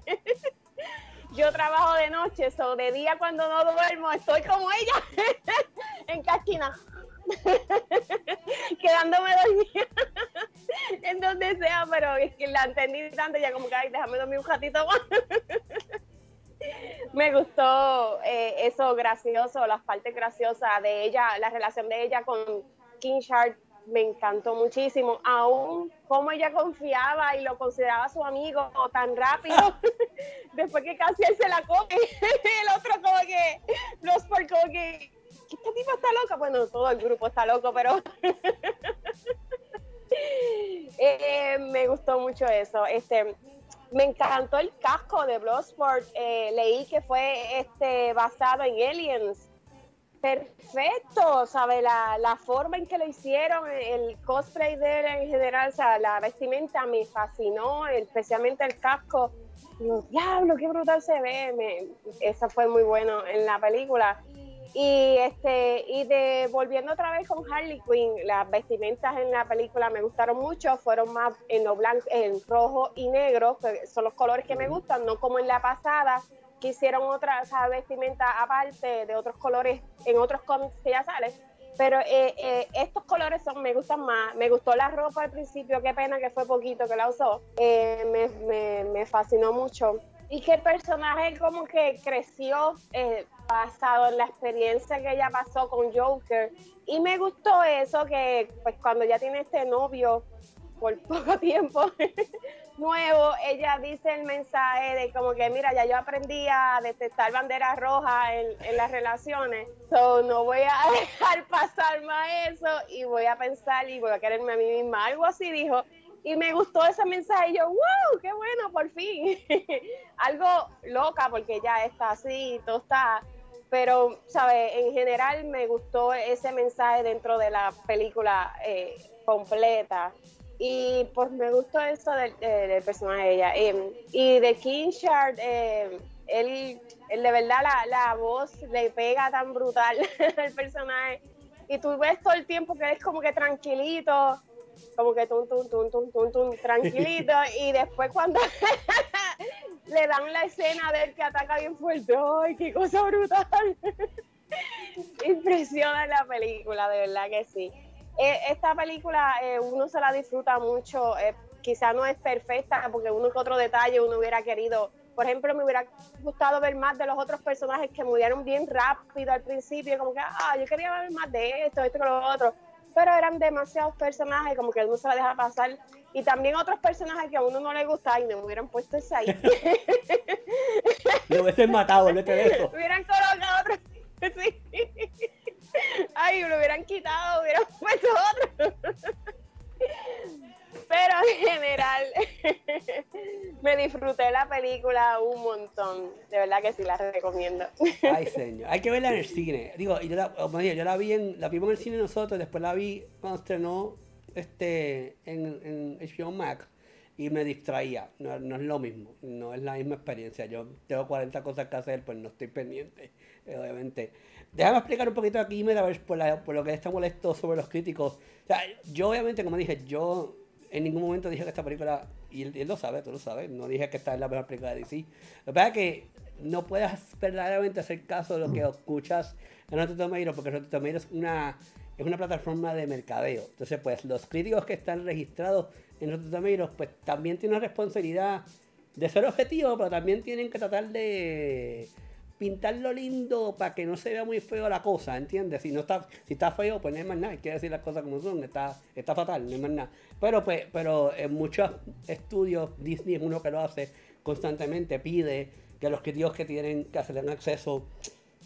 yo trabajo de noche, o de día cuando no duermo estoy como ella en casquina. quedándome dormida en donde sea, pero es que la entendí tanto ya como que, ay, déjame dormir un ratito más. Me gustó eh, eso gracioso, las partes graciosas de ella, la relación de ella con King Shark me encantó muchísimo, aún como ella confiaba y lo consideraba su amigo tan rápido, después que casi él se la come, el otro como que, los por como que esta tipa está loca. Bueno, todo el grupo está loco, pero eh, me gustó mucho eso. Este, me encantó el casco de Bloodsport. Eh, leí que fue este basado en Aliens. Perfecto, ¿sabe? La, la forma en que lo hicieron, el cosplay de él en general, o sea, la vestimenta me fascinó, especialmente el casco. Diablo, qué brutal se ve. Me, eso fue muy bueno en la película. Y este y de volviendo otra vez con Harley Quinn, las vestimentas en la película me gustaron mucho, fueron más en blanco, en rojo y negro, que son los colores que me gustan, no como en la pasada que hicieron otra esa vestimenta aparte de otros colores en otros cómics que ya salen. Pero eh, eh, estos colores son, me gustan más. Me gustó la ropa al principio, qué pena que fue poquito que la usó. Eh, me, me, me fascinó mucho y que el personaje como que creció eh, basado en la experiencia que ella pasó con Joker. Y me gustó eso que pues cuando ya tiene este novio por poco tiempo nuevo, ella dice el mensaje de como que mira, ya yo aprendí a detectar banderas rojas en, las relaciones, so no voy a dejar pasar más eso y voy a pensar y voy a quererme a mí misma. Algo así dijo y me gustó ese mensaje y yo, wow, qué bueno, por fin. Algo loca porque ya está así, todo está, pero, ¿sabes? En general me gustó ese mensaje dentro de la película eh, completa. Y pues me gustó eso del, eh, personaje de ella. Em, y de King Shard, eh, él, él, de verdad la, la voz le pega tan brutal al personaje. Y tú ves todo el tiempo que es como que tranquilito, como que tum, tum, tum, tum, tum, tum, tranquilito. y después cuando le dan la escena del que ataca bien fuerte, ¡ay, qué cosa brutal! Impresiona la película, de verdad que sí. Eh, esta película eh, uno se la disfruta mucho, eh, quizá no es perfecta porque uno que otro detalle uno hubiera querido, por ejemplo, me hubiera gustado ver más de los otros personajes que murieron bien rápido al principio, como que, ah, yo quería ver más de esto, esto, lo otro pero eran demasiados personajes, como que uno se la deja pasar. Y también otros personajes que a uno no le gusta y me hubieran puesto ese ahí. Lo hubiesen matado, no te dejo. hubieran colocado otro. Sí. Ay, lo hubieran quitado, hubieran puesto otro. Pero en general, me disfruté la película un montón. De verdad que sí la recomiendo. Ay, señor. Hay que verla en el cine. Digo, yo la, yo la vi en, la vimos en el cine nosotros, después la vi cuando estrenó este en, en HBO Max y me distraía. No, es lo mismo, no es la misma experiencia. Yo tengo 40 cosas que hacer, pues no estoy pendiente, obviamente. Déjame explicar un poquito aquí, ver por, la, por lo que está molesto sobre los críticos. O sea, yo obviamente, como dije, yo en ningún momento dije que esta película, y él, lo sabe, tú lo sabes, no dije que esta es la mejor película de DC. Lo que pasa es que no puedes verdaderamente hacer caso de lo que escuchas en Rotten porque Rotten es una es una plataforma de mercadeo. Entonces, pues los críticos que están registrados en Tomatoes, pues también tienen una responsabilidad de ser objetivos, pero también tienen que tratar de pintarlo lindo para que no se vea muy feo la cosa, ¿entiendes? Si no está, si está feo, pues no hay más nada, hay que decir las cosas como son, está, está fatal, no hay más nada. Pero pues, pero en muchos estudios, Disney es uno que lo hace constantemente, pide que los críticos que tienen, que se acceso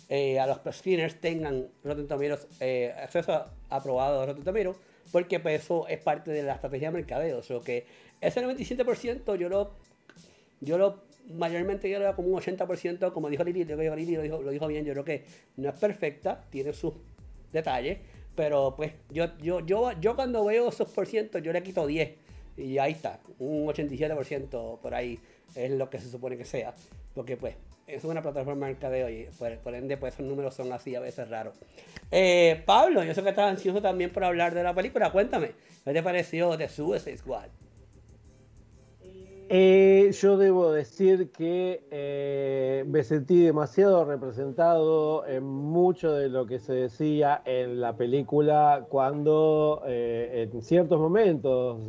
eh, a los screeners tengan Rotten Tomatoes, eh, acceso aprobado a Rotten Tomatoes, porque pues, eso es parte de la estrategia de mercadeo. O sea que ese 97% yo lo, yo lo mayormente yo lo veo como un 80%, como dijo Lili, lo dijo, lo dijo bien, yo creo que no es perfecta, tiene sus detalles, pero pues yo, yo, yo, yo cuando veo esos por ciento, yo le quito 10 y ahí está, un 87% por ahí es lo que se supone que sea, porque pues es una plataforma de mercadeo y por, ende pues esos números son así a veces raros. Eh, Pablo, yo sé que estás ansioso también por hablar de la película, cuéntame, ¿qué te pareció de Suicide Squad? Eh, yo debo decir que eh, me sentí demasiado representado en mucho de lo que se decía en la película cuando en ciertos momentos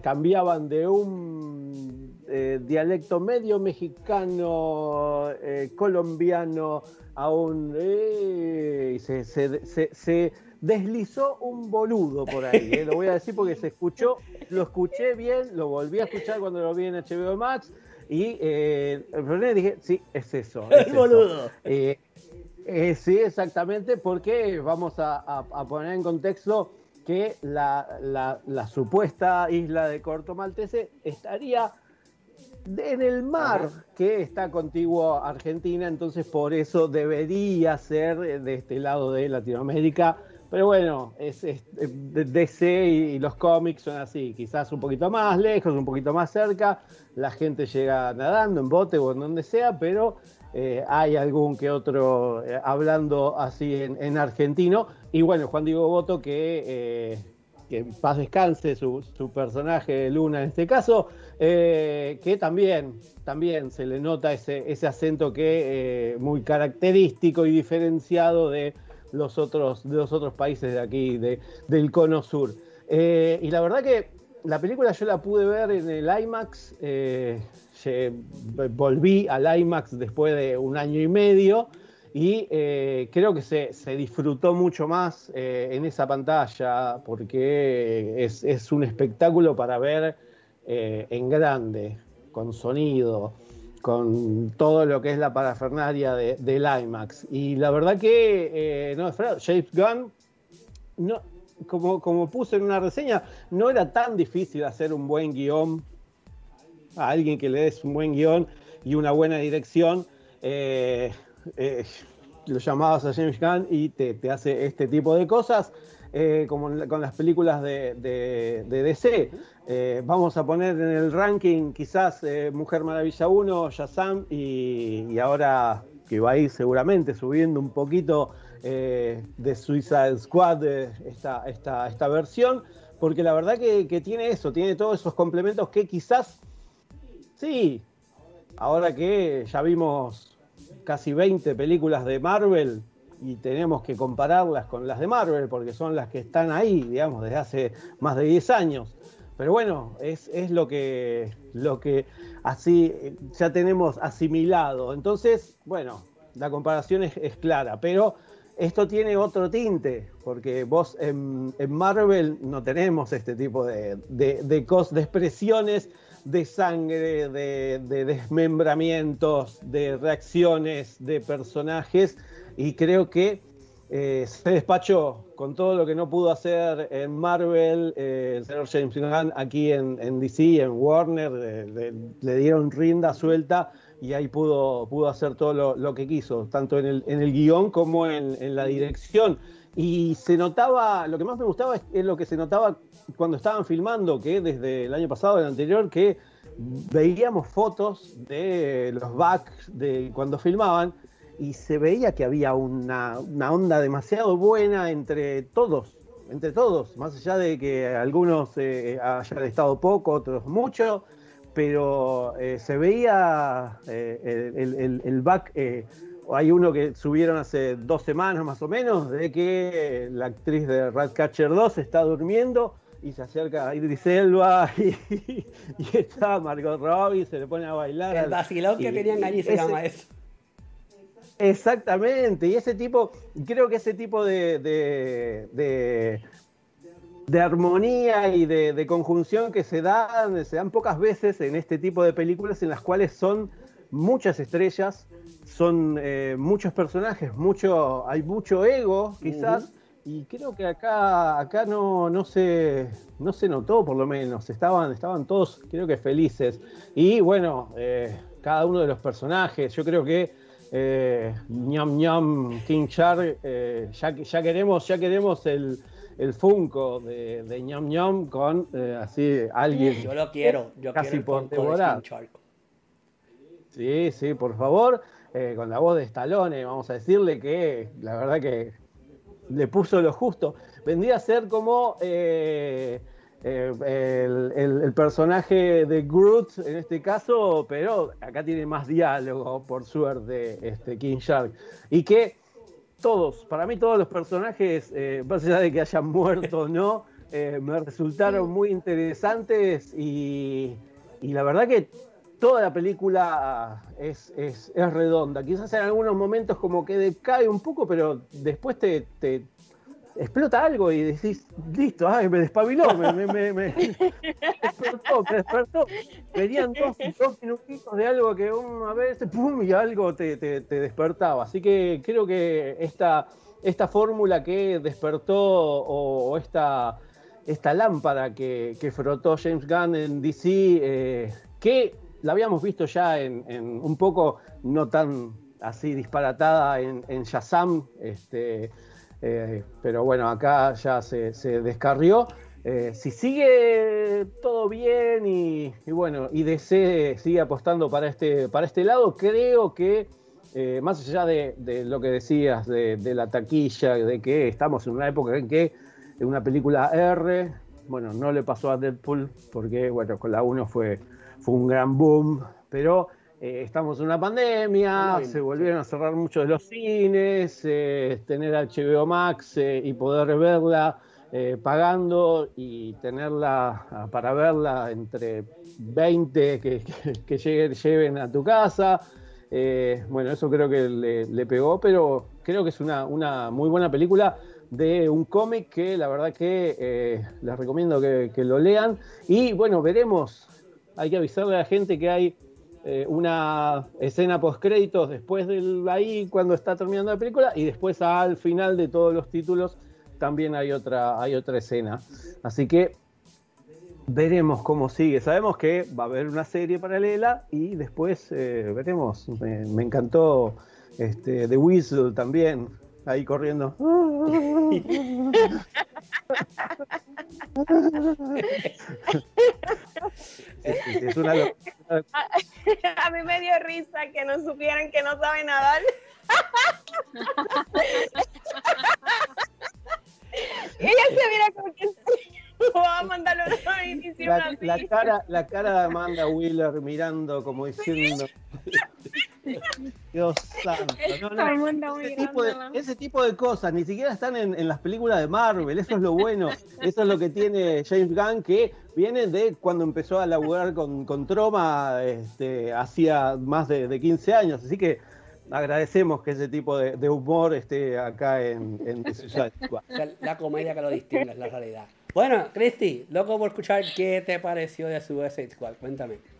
cambiaban de un eh, dialecto medio mexicano, eh, colombiano, aún eh, se, se, deslizó un boludo por ahí. Lo voy a decir porque se escuchó, lo escuché bien, lo volví a escuchar cuando lo vi en HBO Max y el dije, sí, es eso. Es boludo. sí, exactamente, porque vamos a, poner en contexto que la, la, supuesta isla de Corto Maltese estaría en el mar que está contiguo a Argentina, entonces por eso debería ser de este lado de Latinoamérica. Pero bueno, es, DC y, los cómics son así, quizás un poquito más lejos, un poquito más cerca, la gente llega nadando en bote o en donde sea, pero eh, hay algún que otro eh, hablando así en, argentino. Y bueno, Juan Diego Boto, que, eh, que paz descanse su, su personaje Luna en este caso, eh, que también, también se le nota ese, ese acento que eh, muy característico y diferenciado de los otros, de los otros países de aquí, de, del cono sur. Eh, y la verdad que la película yo la pude ver en el IMAX, volví al IMAX después de un año y medio y creo que se, se, disfrutó mucho más en esa pantalla porque es, es un espectáculo para ver eh, en grande, con sonido, con todo lo que es la parafernalia de, del IMAX. Y la verdad que, eh, no, James Gunn, no, como, como puse en una reseña, no era tan difícil hacer un buen guion a alguien que le des un buen guion y una buena dirección. Eh, lo llamabas a James Gunn y te, hace este tipo de cosas, como con las películas de, DC. Eh, vamos a poner en el ranking quizás eh, Mujer Maravilla 1, Shazam y, ahora que va a ir seguramente subiendo un poquito eh, de Suicide Squad esta, esta, esta, versión, porque la verdad que, tiene eso, tiene todos esos complementos que quizás, sí, ahora que ya vimos casi 20 películas de Marvel y tenemos que compararlas con las de Marvel, porque son las que están ahí, digamos, desde hace más de 10 años. Pero bueno, es, lo, que, lo que así ya tenemos asimilado. Entonces, bueno, la comparación es, clara, pero esto tiene otro tinte, porque vos en, Marvel no tenemos este tipo de, de, de, de expresiones de sangre, de, desmembramientos, de reacciones de personajes, y creo que eh, se despachó con todo lo que no pudo hacer en Marvel, eh, el señor James Gunn aquí en, DC, en Warner, le, dieron rinda suelta y ahí pudo, pudo hacer todo lo, que quiso, tanto en el, en el guion como en, la dirección. Y se notaba, lo que más me gustaba es, lo que se notaba cuando estaban filmando, que desde el año pasado, el anterior, que veíamos fotos de los backs de cuando filmaban y se veía que había una, onda demasiado buena entre todos, entre todos, más allá de que algunos eh, hayan estado poco, otros mucho, pero eh, se veía eh, el, el, back hay uno que subieron hace dos semanas más o menos, de que la actriz de Ratcatcher 2 está durmiendo y se acerca a Idris Elba y, y está Margot Robbie, se le pone a bailar. El vacilón que tenían allí se llama eso. Exactamente, y ese tipo, creo que ese tipo de, de, de, armonía y de, conjunción que se dan, se dan pocas veces en este tipo de películas en las cuales son muchas estrellas, son eh, muchos personajes, mucho, hay mucho ego quizás, y creo que acá, acá no, no, se, no se notó por lo menos, estaban, estaban todos creo que felices. Y bueno, eh, cada uno de los personajes, yo creo que eh, ñam ñam King Char, eh, ya, ya, queremos, ya queremos el, el Funko de, de ñam ñam con eh, así alguien. Yo lo quiero, yo casi por devorar. Sí, sí, por favor, eh, con la voz de Stallone, vamos a decirle que la verdad que le puso lo justo. Vendría a ser como eh, eh, el, personaje de Groot en este caso, pero acá tiene más diálogo, por suerte, este King Shark. Y que todos, para mí todos los personajes, eh, más allá de que hayan muerto o no, me resultaron muy interesantes y, la verdad que toda la película es, es, redonda. Quizás en algunos momentos como que decae un poco, pero después te, explota algo y decís, listo, ay, me despabiló, me, me, me, despertó, me despertó. Venían dos, dos, minutitos de algo que a veces, pum, y algo te, te, despertaba. Así que creo que esta, esta fórmula que despertó o, esta, esta lámpara que, que, frotó James Gunn en DC, eh, que la habíamos visto ya en, en, un poco no tan así disparatada en, en Shazam, este, eh, pero bueno, acá ya se, descarrió. Eh, si sigue todo bien y, bueno, y DC sigue apostando para este, para este lado, creo que eh, más allá de, lo que decías de, la taquilla, de que estamos en una época en que una película R, bueno, no le pasó a Deadpool porque bueno, con la 1 fue, fue un gran boom, pero eh, estamos en una pandemia, se volvieron a cerrar muchos de los cines, eh, tener HBO Max eh, y poder verla pagando y tenerla ah, para verla entre 20 que, que, lleven a tu casa. bueno, eso creo que le, pegó, pero creo que es una, una, muy buena película de un cómic que la verdad que les recomiendo que, que lo lean. Y bueno, veremos, hay que avisarle a la gente que hay eh, una escena post créditos después del ahí cuando está terminando la película y después al final de todos los títulos también hay otra, hay otra escena. Así que veremos cómo sigue. Sabemos que va a haber una serie paralela y después eh, veremos. Me, encantó este, The Whistle también, ahí corriendo. es, una a, mí me dio risa que no supieran que no sabe nadar. Ella se mira como que va a mandarlo la, la cara, la cara de Amanda Wheeler mirando como diciendo Dios santo. ese, tipo de, cosas ni siquiera están en, las películas de Marvel. Eso es lo bueno. Eso es lo que tiene James Gunn, que viene de cuando empezó a laburar con, con Troma este, hacía más de, 15 años. Así que agradecemos que ese tipo de, humor esté acá en, en La comedia que lo distingue, es la realidad. Bueno, Cristi, loco por escuchar qué te pareció de Suicide Squad. Cuéntame.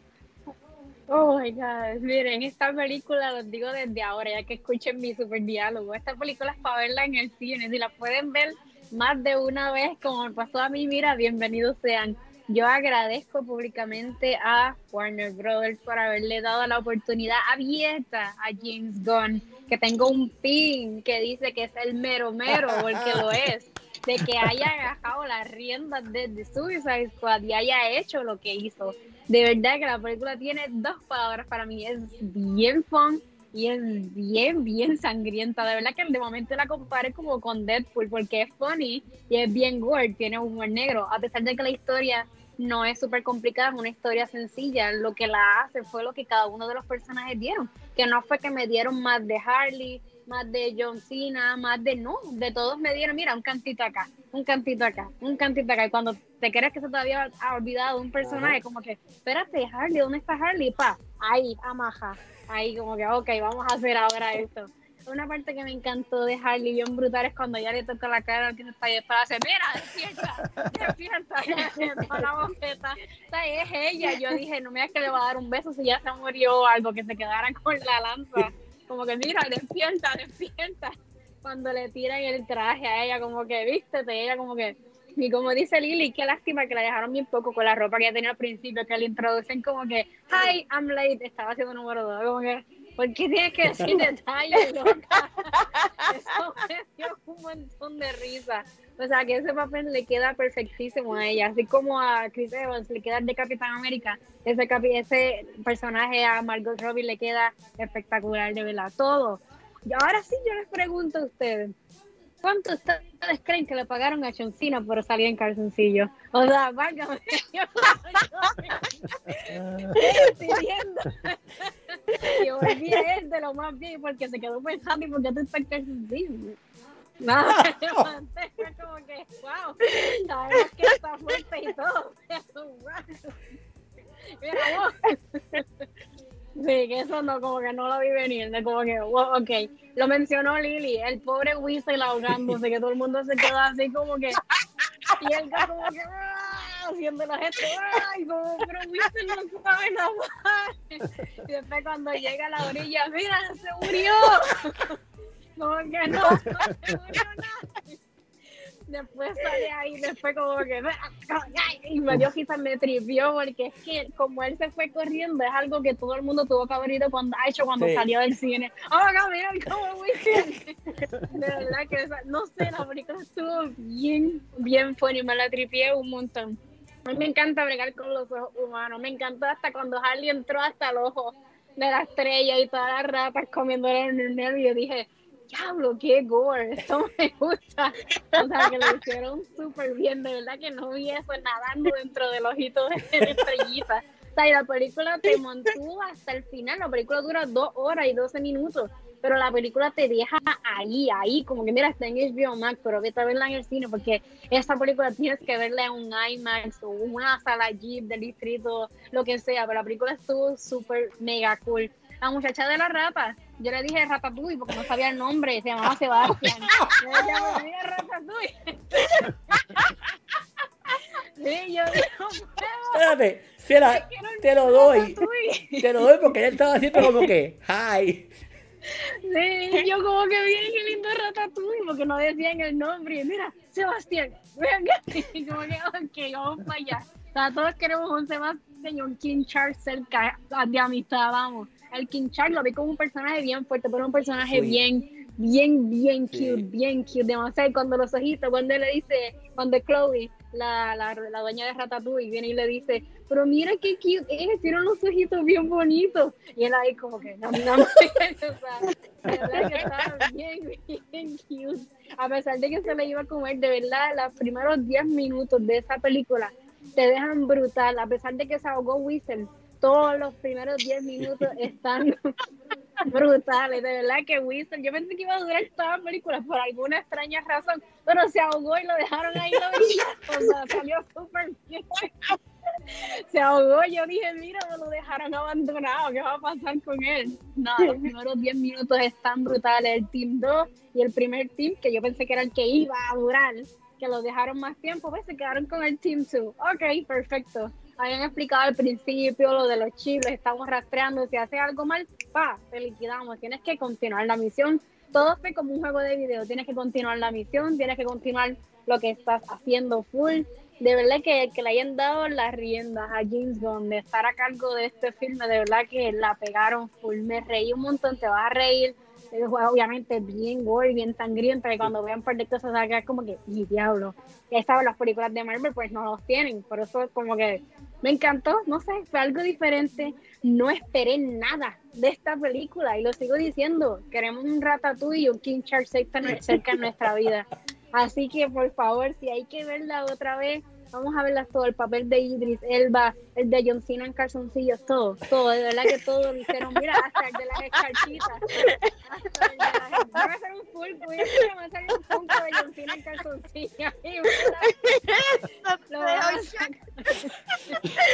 Oh my god, miren, esta película los digo desde ahora, ya que escuchen mi super diálogo. Esta película es para verla en el cine. Si la pueden ver más de una vez, como me pasó a mí, mira, bienvenidos sean. Yo agradezco públicamente a Warner Brothers por haberle dado la oportunidad abierta a James Gunn, que tengo un pin que dice que es el mero mero, porque lo es, de que haya agarrado las riendas de, de Suicide Squad y haya hecho lo que hizo de verdad que la película tiene dos palabras para mí. Es bien fun y es bien, bien sangrienta. De verdad que de momento la compare como con Deadpool porque es funny y es bien gore, tiene humor negro. A pesar de que la historia no es súper complicada, es una historia sencilla. Lo que la hace fue lo que cada uno de los personajes dieron, que no fue que me dieron más de Harley, más de John Cena, más de no, de todos me dieron, mira, un cantito acá, un cantito acá, un cantito acá. Y cuando te crees que se te había olvidado un personaje, como que, espérate, Harley, ¿dónde está Harley? Pa, ahí, amaja, ahí como que, ok, vamos a hacer ahora esto. Una parte que me encantó de Harley bien brutal es cuando ya le toca la cara al que está ahí para hacer, mira, despierta, despierta, y la bofeta. Es ella. Yo dije, no me digas que le va a dar un beso si ya se murió o algo, que se quedara con la lanza como que mira, despierta, despierta. Cuando le tiran el traje a ella, como que vístete, ella como que, y como dice Lily, qué lástima que la dejaron bien poco con la ropa que ella tenía al principio, que le introducen como que, hi, I'm late, estaba haciendo número dos, como que, ¿por qué tienes que decir detalles, loca? Eso me dio un montón de risa. O sea, que ese papel le queda perfectísimo a ella, así como a Chris Evans le queda el de Capitán América, ese, ese personaje a Margot Robbie le queda espectacular, de verdad, todo. Y ahora sí yo les pregunto a ustedes, ¿cuánto ustedes creen que le pagaron a John por salir en calzoncillo? O sea, válgame, yo, estoy viendo. volví a él de lo más bien porque se quedó pensando y porque tú estás en calzoncillo. Levanté, como que, wow, sabemos que está fuerte y todo. Mira, vos. Sí, que eso no, como que no lo vi venir, de como que, wow, ok, lo mencionó Lily, el pobre Weasel ahogándose, que todo el mundo se quedó así como que, y él como que, ¡ah! haciendo la gente, ¡ay! Como, pero Weasel no sabe nada. Y después cuando llega a la orilla, mira, se murió. Como que no, no se murió nada después sale ahí, después como que y me dio quizás me trivió porque es que como él se fue corriendo es algo que todo el mundo tuvo que haber ido cuando ha hecho cuando salió del cine. Oh, no, mira cómo De verdad que no sé, la película estuvo bien, bien funny, me la tripié un montón. A mí me encanta bregar con los ojos humanos, me encantó hasta cuando Harley entró hasta el ojo de la estrella y todas las ratas comiéndole en el nervio, dije, diablo, qué gore, esto me gusta. O sea, que lo hicieron súper bien, de verdad que no vi eso nadando dentro del ojito de estrellita. O sea, y la película te mantuvo hasta el final, la película dura dos horas y doce minutos, pero la película te deja ahí, ahí, como que mira, está en HBO Max, pero vete a verla en el cine, porque esta película tienes que verla en un IMAX o una sala Jeep del distrito, lo que sea, pero la película estuvo súper mega cool la muchacha de la rata. Yo le dije Ratatouille porque no sabía el nombre, se llamaba Sebastián. Yo le dije Ratatouille. sí, yo digo, Espérate, te lo doy. Te lo doy porque él estaba siempre como que, hi. Sí, yo como que bien qué lindo Ratatouille porque no decían el nombre. Mira, Sebastián, venga. Y como que, ok, vamos para allá. O sea, todos queremos un Sebastián un King Charles cerca de amistad, vamos el King Charles lo vi como un personaje bien fuerte, pero un personaje bien, bien, bien cute, bien cute, demasiado. Cuando los ojitos, cuando le dice, cuando Chloe, la, la, la dueña de Ratatouille, viene y le dice, pero mira qué cute es, tiene unos ojitos bien bonitos. Y él ahí como que, no, no, bien, bien cute. A pesar de que se le iba a comer, de verdad, los primeros 10 minutos de esa película te dejan brutal, a pesar de que se ahogó Whistle todos los primeros 10 minutos están brutales. De verdad que Winston, yo pensé que iba a durar toda la película por alguna extraña razón, pero se ahogó y lo dejaron ahí. Lo o sea, salió súper bien. Se ahogó, yo dije, mira, lo dejaron abandonado, ¿qué va a pasar con él? Nada, los primeros 10 minutos están brutales. El Team 2 y el primer Team, que yo pensé que era el que iba a durar, que lo dejaron más tiempo, pues se quedaron con el Team 2. Ok, perfecto habían explicado al principio lo de los chips, estamos rastreando, si hace algo mal, pa, te liquidamos, tienes que continuar la misión. Todo fue como un juego de video, tienes que continuar la misión, tienes que continuar lo que estás haciendo full. De verdad que, que le hayan dado las riendas a James Gunn de estar a cargo de este filme, de verdad que la pegaron full. Me reí un montón, te vas a reír. Obviamente bien gore, bien sangrienta, que cuando vean cosas se como que, y diablo. Ya saben, las películas de Marvel pues no los tienen, por eso es como que me encantó, no sé, fue algo diferente. No esperé nada de esta película y lo sigo diciendo. Queremos un Ratatouille y un King Charles cerca en nuestra vida. Así que por favor, si hay que verla otra vez, Vamos a verlas todo, el papel de Idris Elba, el de John Cena en calzoncillos, todo, todo, de verdad que todo lo hicieron. Mira, hasta el de las escarchitas. Hasta el de las... Va a hacer un full quiz, va a hacer un punto de John Cena en calzoncillos. Lo.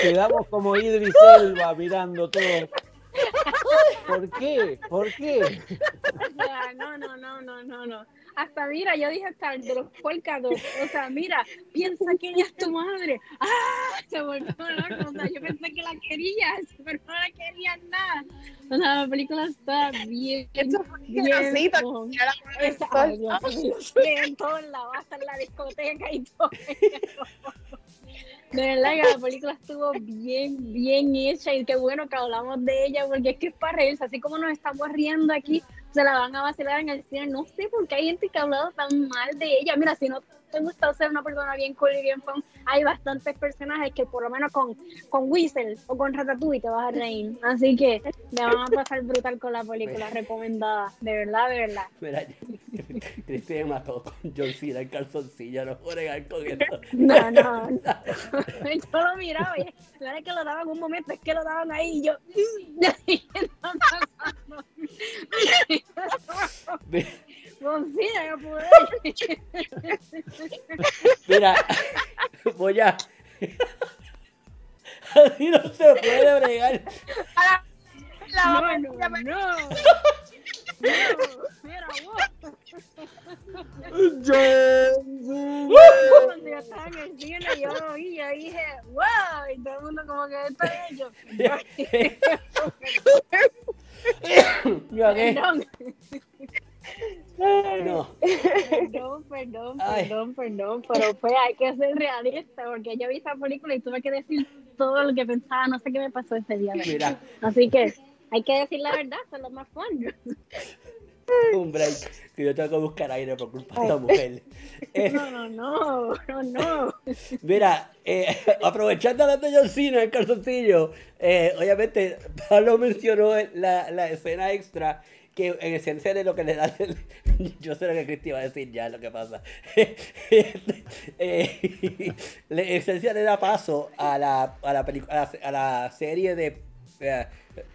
Quedamos como Idris Elba mirando todo. ¿Por qué? ¿Por qué? No, no, no, no, no, no. Hasta mira, yo dije hasta de los polkados. O sea, mira, piensa que ella es tu madre. ¡Ah! Se volvió loco. O sea, yo pensé que la querías, pero no la querías nada. O sea, la película está bien. Eso fue bien. en todos lados, hasta en la discoteca y todo. De verdad que la película estuvo bien, bien hecha y qué bueno que hablamos de ella porque es que es para reírse, así como nos estamos riendo aquí, se la van a vacilar en el cine. No sé por qué hay gente que ha hablado tan mal de ella. Mira, si no te gusta ser una persona bien cool y bien fun, hay bastantes personajes que por lo menos con, con Whistle o con Ratatouille te vas a reír. Así que me van a pasar brutal con la película, recomendada. De verdad, de verdad. Mira, Cristi me mató con John Cena en calzoncillo, no negar con esto. No, no, no. Yo lo miraba y era que lo daban un momento, es que lo daban ahí y yo. Confía, yo pude. Mira, voy a. Así no se puede bregar. La No, vamos no, no. No, mira, vos. Cuando yo estaba en el cine, yo lo vi, yo dije, wow, y todo el mundo como que está hecho. Mira, ¿qué? No. perdón, perdón, perdón, perdón, pero pues hay que ser realista, porque yo vi esa película y tuve que decir todo lo que pensaba, no sé qué me pasó ese día. Mira, Así que hay que decir la verdad, eso es lo más fun. un break. Que yo tengo que buscar aire por culpa de esta mujer. Eh, No, no, no, no, no. Mira, eh, aprovechando la de John Cena en calzoncillo, eh, obviamente Pablo mencionó la, la escena extra que en esencia de lo que le da yo sé lo que Cristi va a decir ya lo que pasa. Eh, la esencia le da paso a la a la, a la, a la serie de eh,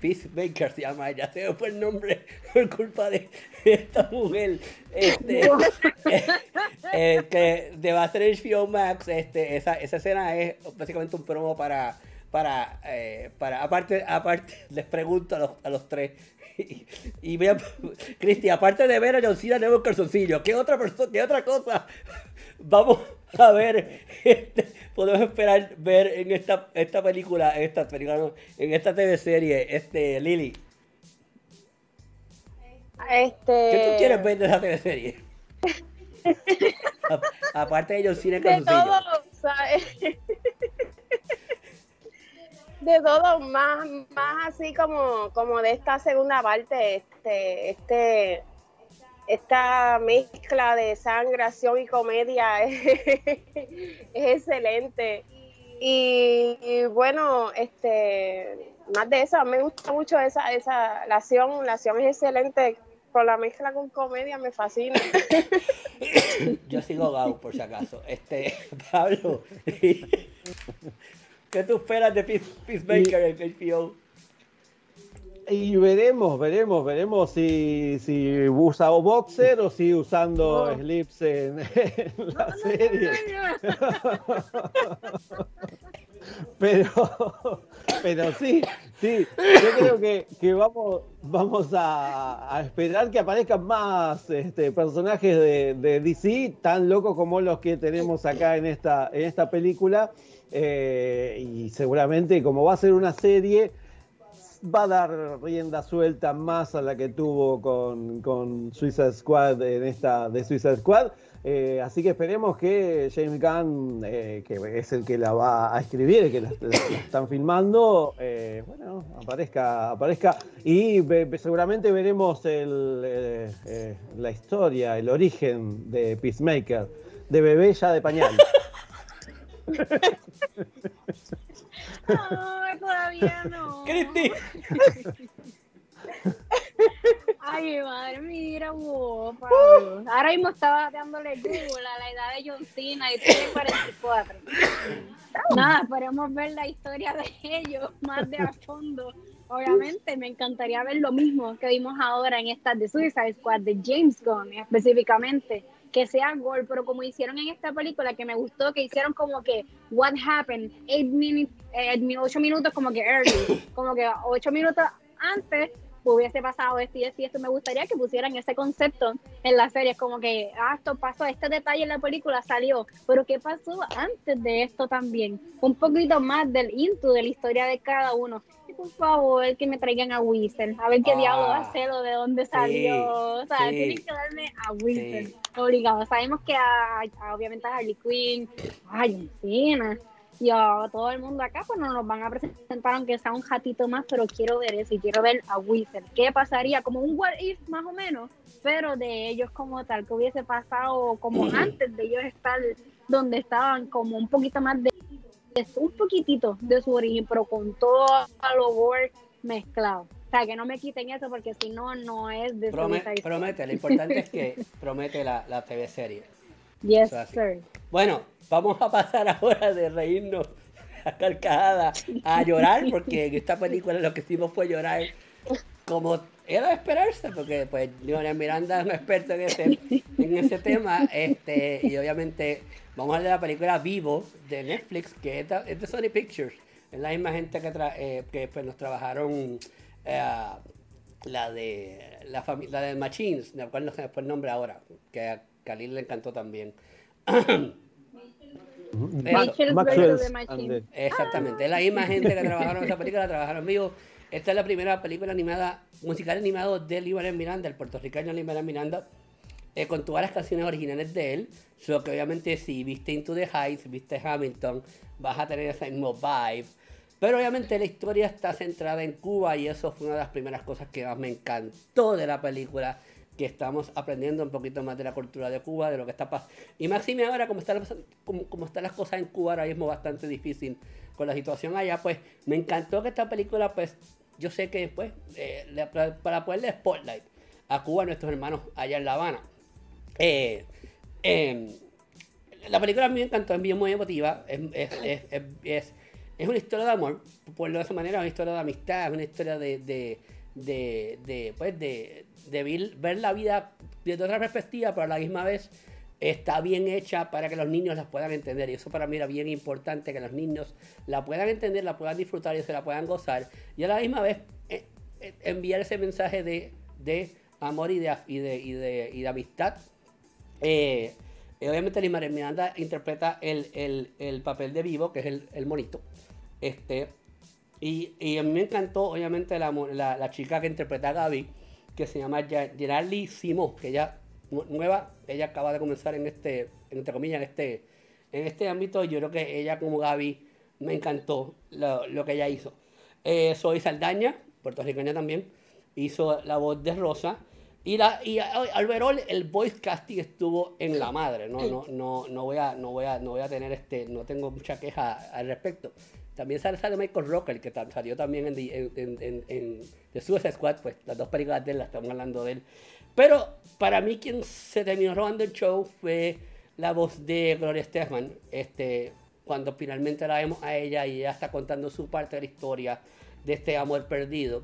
Peacemaker se llama ya se me fue el nombre por culpa de esta mujer este eh, que de va a ser HBO Max, este, esa, esa escena es básicamente un promo para, para, eh, para aparte, aparte, les pregunto a los, a los tres, y, y Cristi, aparte de ver a John Cena nuevo calzoncillo, ¿qué otra persona, qué otra cosa vamos a ver, este, podemos esperar ver en esta, esta película, en esta película, en esta TV serie, este, Lily? Este, ¿Qué tú quieres ver de esa TV serie? Aparte de John Cena en de calzoncillo. todo, ¿sabes? De todo, más, más así como, como de esta segunda parte, este, este, esta mezcla de sangre, acción y comedia es, es excelente. Y, y bueno, este, más de eso, me gusta mucho esa, esa, la acción, la acción es excelente, con la mezcla con comedia me fascina. Yo sigo Gau, por si acaso. Este, Pablo, ¿qué tú esperas de Peace- Peacemaker en HBO? Y veremos, veremos, veremos si, si usa boxer o si usando Oh. slips en, en la serie. Pero, pero sí, sí, yo creo que, que vamos, vamos a, a esperar que aparezcan más este, personajes de, de DC, tan locos como los que tenemos acá en esta, en esta película. Eh, y seguramente, como va a ser una serie, va a dar rienda suelta más a la que tuvo con, con Suicide Squad en esta de Suicide Squad. Eh, así que esperemos que James Gunn, eh, que es el que la va a escribir, el que la, están filmando, bueno, aparezca, aparezca. Y seguramente veremos el, la historia, el origen de Peacemaker, de bebé ya de pañal. No, todavía no. Cristi, Ay, madre, mira, revolú, Pablo. Ahora mismo estaba dándole Google a la edad de John Cena y tiene 44. Nada, esperemos ver la historia de ellos más de a fondo. Obviamente me encantaría ver lo mismo que vimos ahora en esta de Suicide Squad de James Gunn específicamente que sea gol, pero como hicieron en esta película que me gustó, que hicieron como que what happened, eight minutes, eh, ocho minutos como que early, como que ocho minutos antes hubiese pasado esto y esto y esto. Me gustaría que pusieran ese concepto en la serie, como que, ah, esto pasó, este detalle en la película salió, pero ¿qué pasó antes de esto también? Un poquito más del into de la historia de cada uno. Y por favor, que me traigan a Wizard, a ver qué diablo va a ser o de dónde salió. o sea, tienen que darme a Wizard, obligado. Sabemos que a, obviamente a Harley Quinn, a Encina, y a todo el mundo acá, pues no nos van a presentar aunque sea un jatito más, pero quiero ver eso y quiero ver a Wizard. ¿Qué pasaría? Como un what if más o menos, pero de ellos como tal, que hubiese pasado como antes de ellos estar donde estaban, como un poquito más de, un poquitito de su origen, pero con todo work mezclado. O sea, que no me quiten eso porque si no, no es de Promete, lo importante es que promete la, la TV serie. Yes, sir. Bueno, vamos a pasar ahora de reírnos a carcajada a llorar, porque en esta película lo que hicimos fue llorar como era de esperarse, porque pues Leonel Miranda es un experto en ese, en ese tema, este, y obviamente vamos a hablar de la película Vivo de Netflix, que es de, Sony Pictures, es la misma gente que, eh, que pues, nos trabajaron eh, la de la familia de Machines, de acuerdo no se me fue el nombre ahora, que a Khalil le encantó también. Exactamente, es la misma gente que trabajaron en esa película, trabajaron vivo. Esta es la primera película animada, musical animado de Libre Miranda, el puertorriqueño Libre Miranda, eh, con todas las canciones originales de él. Solo que obviamente si viste Into the Heights, viste Hamilton, vas a tener ese mismo vibe. Pero obviamente la historia está centrada en Cuba y eso fue una de las primeras cosas que más me encantó de la película que estamos aprendiendo un poquito más de la cultura de Cuba, de lo que está pasando. Y máxime ahora, como están, como, están las cosas en Cuba ahora mismo bastante difícil con la situación allá, pues me encantó que esta película, pues yo sé que pues, eh, para ponerle spotlight a Cuba, a nuestros hermanos allá en La Habana. Eh, em, la película a mí me encantó, es muy emotiva, es, es, es, es, una historia de amor, por de esa manera, es una historia de amistad, es una historia de, de, de, pues de, ver la vida desde otra perspectiva, pero a la misma vez está bien hecha para que los niños la puedan entender. Y eso para mí era bien importante, que los niños la puedan entender, la puedan disfrutar y se la puedan gozar. Y a la misma vez eh, eh, enviar ese mensaje de, de amor y de, y de, y de, amistad. Eh, obviamente Lima Miranda interpreta el, el, el, papel de vivo, que es el, el monito. Este, y, y, a mí me encantó, obviamente, la, la, la chica que interpreta a Gaby que se llama Geraldine Simó, que ella nueva, ella acaba de comenzar en este, entre comillas, en este, en este ámbito. Yo creo que ella como Gaby me encantó lo, que ella hizo. Eh, soy Saldaña, puertorriqueña también, hizo la voz de Rosa. Y, la, y al ver el voice casting estuvo en la madre. No, no, no, no, voy a, no, voy a, no voy a tener este, no tengo mucha queja al respecto. También sale, Michael Rocker, que salió también en, en, en, en, The Suicide Squad, pues las dos películas de él, las estamos hablando de él. Pero para mí quien se terminó robando el show fue la voz de Gloria Stefan, este, cuando finalmente la vemos a ella y ella está contando su parte de la historia de este amor perdido.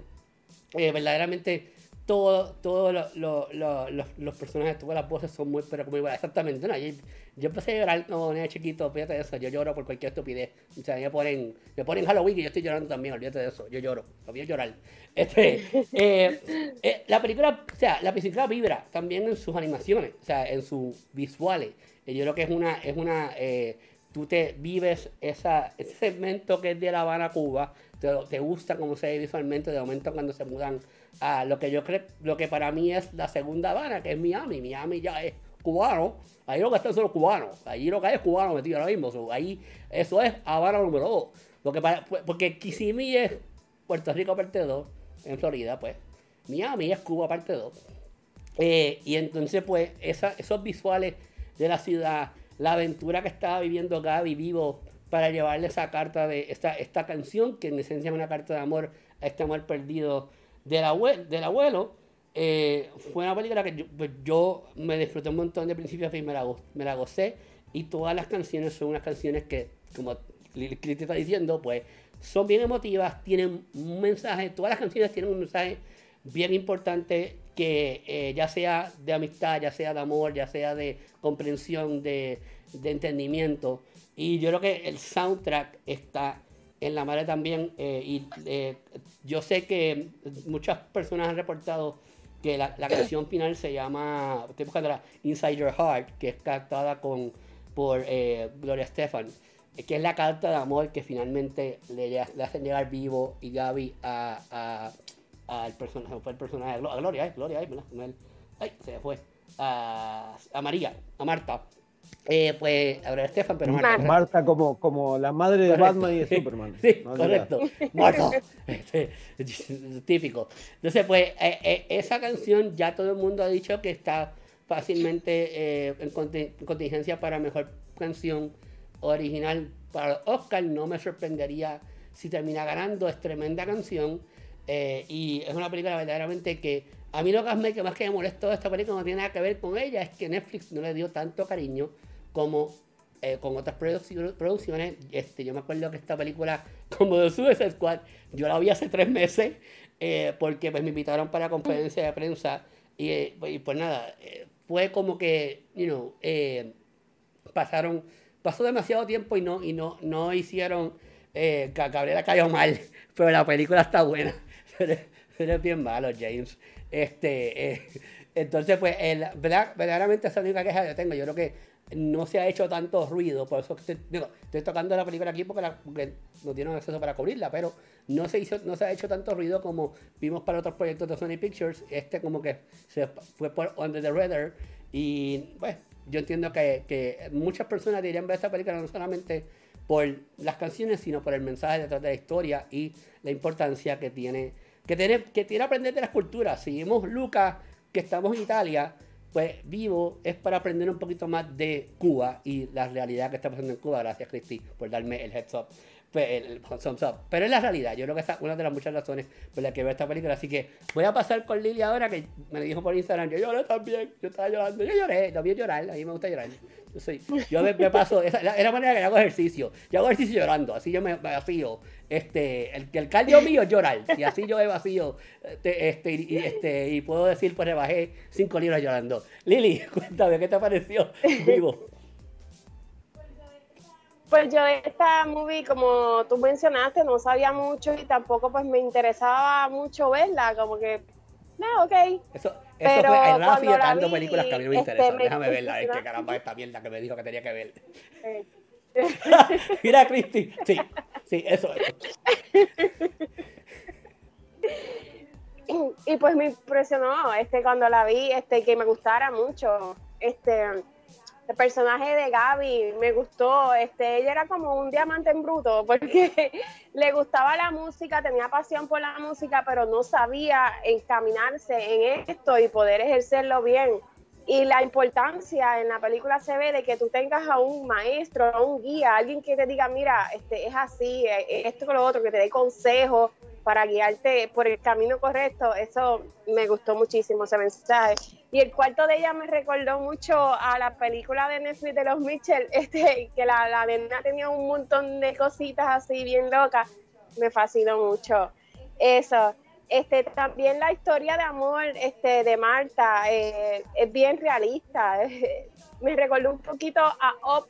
Eh, verdaderamente todos todo lo, lo, los personajes, todas las voces son muy, pero muy buenas. Exactamente, ¿no? Yo, yo, empecé a llorar como niño chiquito, fíjate de eso, yo lloro por cualquier estupidez. O sea, me ponen, me ponen Halloween y yo estoy llorando también, olvídate de eso, yo lloro, lo voy a llorar. Este, eh, eh, la película, o sea, la película vibra también en sus animaciones, o sea, en sus visuales. Y yo creo que es una, es una, eh, tú te vives esa, ese segmento que es de La Habana, Cuba, te, te gusta cómo se ve visualmente de momento cuando se mudan a lo que yo creo, lo que para mí es la segunda Habana, que es Miami. Miami ya es cubano. Ahí lo que están son los cubanos. Ahí lo que hay es cubano metido ahora mismo. ahí, eso es Habana número 2. Porque, para, porque Kissimmee es Puerto Rico parte 2, en Florida, pues. Miami es Cuba parte 2. Eh, y entonces, pues, esos visuales de la ciudad, la aventura que estaba viviendo Gaby vivo para llevarle esa carta de esta, esta canción, que en esencia es una carta de amor a este amor perdido del, abuelo, eh, fue una película que yo, pues, yo me disfruté un montón de principio a fin, me la, me gocé y todas las canciones son unas canciones que, como Lili te está diciendo, pues son bien emotivas, tienen un mensaje, todas las canciones tienen un mensaje bien importante que eh, ya sea de amistad, ya sea de amor, ya sea de comprensión, de, de entendimiento. Y yo creo que el soundtrack está en la madre también. eh, y eh, yo sé que muchas personas han reportado que la, canción final se llama, estoy buscando la Inside Your Heart, que es cantada con, por eh, Gloria Estefan, eh, que es la carta de amor que finalmente le, hacen llegar Vivo y Gaby a, a- al personaje, fue el personaje, a Gloria, Gloria, ay. Ay, se fue, a, a María, a Marta. Eh, pues, a Gloria Estefan, pero Marta. Marta. Marta como, como la madre de Correcto. Batman y de Superman. Sí, No, correcto. Marta. Este, típico. Entonces, pues, eh, eh, esa canción ya todo el mundo ha dicho que está fácilmente eh, en conti- en contingencia para mejor canción original para los Oscar. No me sorprendería si termina ganando. Es tremenda canción. eh, y es una película verdaderamente que a mí lo que más, que más que me molestó de esta película no tiene nada que ver con ella, es que Netflix no le dio tanto cariño como eh, con otras produc- producciones. Este, yo me acuerdo que esta película, como de Suicide Squad, yo la vi hace tres meses eh, porque pues, me invitaron para conferencia de prensa y, eh, y pues nada, eh, fue como que, you know, eh, pasaron, pasó demasiado tiempo y no, y no, no hicieron, eh, Cabrera cayó mal, pero la película está buena. Eres bien malo, James. Este, entonces, pues, el, verdad- verdaderamente esa es la única queja que tengo. Yo creo que no se ha hecho tanto ruido, por eso estoy, estoy tocando la película aquí porque, no tienen acceso para cubrirla, pero no se hizo, no se ha hecho tanto ruido como vimos para otros proyectos de Sony Pictures. Este como que se fue por Under the Radar y pues yo entiendo que, que muchas personas deberían ver esta película no solamente por las canciones, sino por el mensaje detrás de la historia y la importancia que tiene que tiene que tiene aprender de las culturas. Si vemos Lucas, que estamos en Italia, pues vivo es para aprender un poquito más de Cuba y la realidad que está pasando en Cuba. Gracias, Cristi, por darme el heads up. Pues, up. Pero es la realidad. Yo creo que esa es una de las muchas razones por las que veo esta película. Así que voy a pasar con Lili ahora, que me dijo por Instagram. Yo lloré también. Yo estaba llorando. Yo lloré. Lo vi llorar. A mí me gusta llorar. Yo, soy, yo me, paso. Esa, es la manera que hago ejercicio. Yo hago ejercicio llorando. Así yo me vacío. Este, el, cardio mío es llorar. Y así yo me vacío. Este, este, este, y puedo decir, pues rebajé 5 libras llorando. Lili, cuéntame, ¿qué te pareció vivo? Pues yo de esta movie, como tú mencionaste, no sabía mucho y tampoco pues me interesaba mucho verla, como que, no, ok. Eso, eso Pero fue cuando la sacando vi, películas que a mí no me este, interesan. me Déjame verla, es que caramba esta mierda que me dijo que tenía que ver. Eh, Mira, Cristi. Sí, sí, eso es. y pues me impresionó este cuando la vi, este que me gustara mucho. Este el personaje de Gaby me gustó, este ella era como un diamante en bruto porque le gustaba la música, tenía pasión por la música, pero no sabía encaminarse en esto y poder ejercerlo bien. Y la importancia en la película se ve de que tú tengas a un maestro, a un guía, alguien que te diga, mira, este, es así, eh, esto con lo otro, que te dé consejos para guiarte por el camino correcto. Eso me gustó muchísimo, ese mensaje. Y el cuarto de ella me recordó mucho a la película de Netflix de los Mitchell, este, que la, la nena tenía un montón de cositas así bien locas. Me fascinó mucho. Eso. Este, también la historia de amor este, de Marta eh, es bien realista. me recordó un poquito a Up,